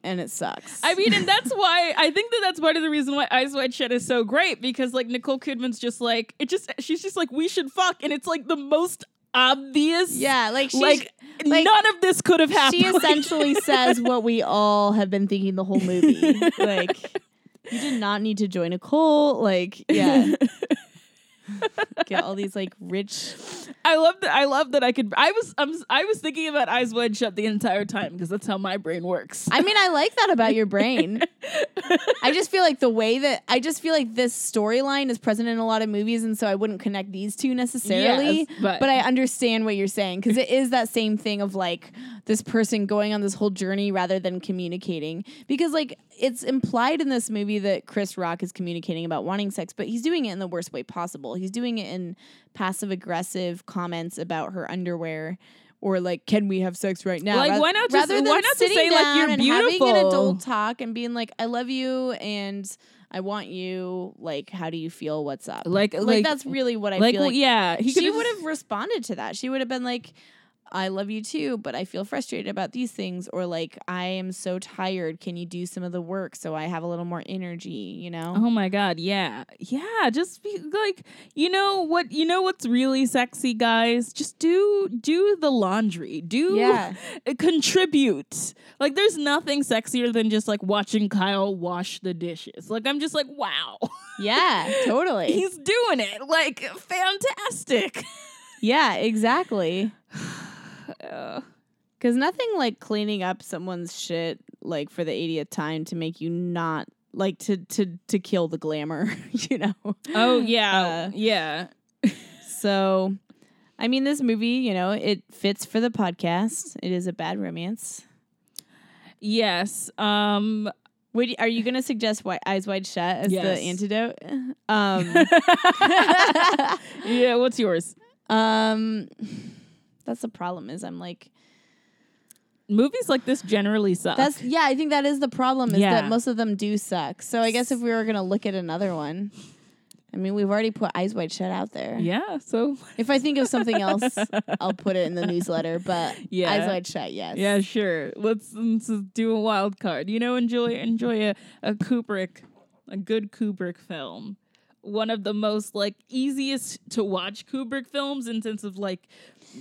and it sucks. I mean, and that's why I think that that's part of the reason why Eyes Wide Shut is so great because like Nicole Kidman's just like it just she's just like we should fuck, and it's like the most obvious. yeah, like she's, like, like, none of this could have happened. she essentially says what we all have been thinking the whole movie. Like you did not need to join a cult. Like yeah. Get all these like rich I love that. I love that I could. I was. I'm, I was thinking about Eyes Wide Shut the entire time because that's how my brain works. I mean, I like that about your brain. I just feel like the way that I just feel like this storyline is present in a lot of movies, and so I wouldn't connect these two necessarily. Yes, but- I understand what you're saying because it is that same thing of like this person going on this whole journey rather than communicating. Because like it's implied in this movie that Chris Rock is communicating about wanting sex, but he's doing it in the worst way possible. He's doing it in passive aggressive comments about her underwear. Or like, can we have sex right now? Like, why not just- rather why not sitting say, like, you're and having an adult talk and being like, I love you and I want you. Like, how do you feel? What's up? Like- like, like- that's really what I like, feel well, like. yeah, he she would have responded to that. She would have been like, I love you too, but I feel frustrated about these things. Or like, I am so tired. Can you do some of the work so I have a little more energy? You know? Oh my god, yeah. Yeah, just be like you know what you know what's really sexy guys? Just do do the laundry. Do Yeah. contribute. Like there's nothing sexier than just like watching Kyle wash the dishes. Like I'm just like, wow. Yeah, totally. He's doing it. Like fantastic. yeah, exactly. Because nothing like cleaning up someone's shit like for the 80th time to make you not like to to to kill the glamour, you know. Oh yeah, Uh, yeah. So, I mean, this movie, you know, it fits for the podcast. It is a bad romance. Yes. Um Would, are you going to suggest Wi- Eyes Wide Shut as Yes. the antidote? Um, Yeah, what's yours? um, that's the problem. Is I'm like Movies like this generally suck. that's yeah. I think that is the problem. Is Yeah. that most of them do suck. So I guess if we were going to look at another one, I mean, we've already put Eyes Wide Shut out there. yeah, so If I think of something else, I'll put it in the newsletter. But Yeah. Eyes Wide Shut, yes. yeah, sure. Let's, let's do a wild card. You know, enjoy enjoy a, a Kubrick, a good Kubrick film. One of the most like easiest to watch Kubrick films in sense of like,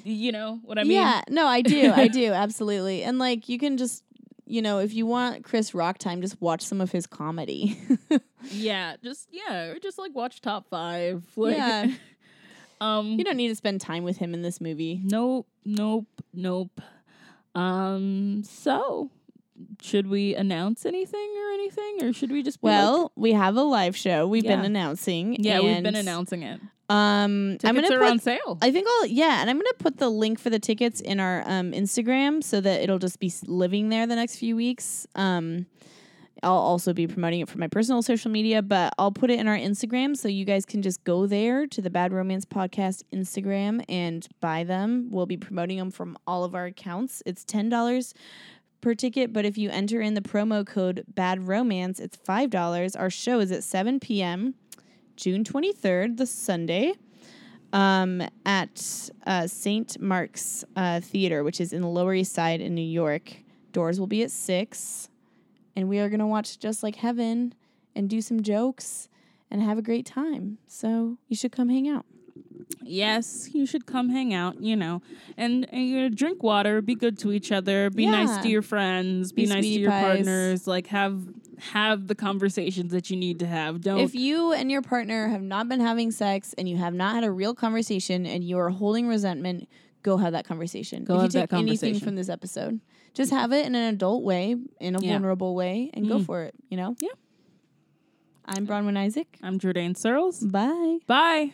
you know what I mean? yeah, no, I do. I do. Absolutely. And like, you can just, you know, if you want Chris Rock time, just watch some of his comedy. Yeah, just yeah, or just like watch top five. Like, Yeah. um, you don't need to spend time with him in this movie. Nope, nope, nope. Um, so should we announce anything or anything, or should we just be like- Well, we have a live show we've been announcing. yeah, we've been announcing it. Um, I'm gonna are put on sale. I think I'll yeah, and I'm gonna put the link for the tickets in our um, Instagram so that it'll just be living there the next few weeks. Um, I'll also be promoting it for my personal social media, but I'll put it in our Instagram so you guys can just go there to the Bad Romance Podcast Instagram and buy them. We'll be promoting them from all of our accounts. It's ten dollars per ticket, but if you enter in the promo code Bad Romance, it's five dollars. Our show is at seven p.m. June twenty third, the Sunday um, at uh, St. Mark's uh, Theater, which is in the Lower East Side in New York. Doors will be at six, and we are to watch Just Like Heaven and do some jokes and have a great time. So you should come hang out. Yes, you should come hang out. You know, and, and you know, drink water, be good to each other, be nice to your friends, be, Be nice to your pies. partners. Like have have the conversations that you need to have. Don't If you and your partner have not been having sex and you have not had a real conversation and you are holding resentment, go have that conversation. Go if have you that take anything from this episode, just have it in an adult way, in a Yeah. vulnerable way, and go Mm. for it. You know. Yeah. I'm Bronwyn Isaac. I'm Jordan Searles. Bye. Bye.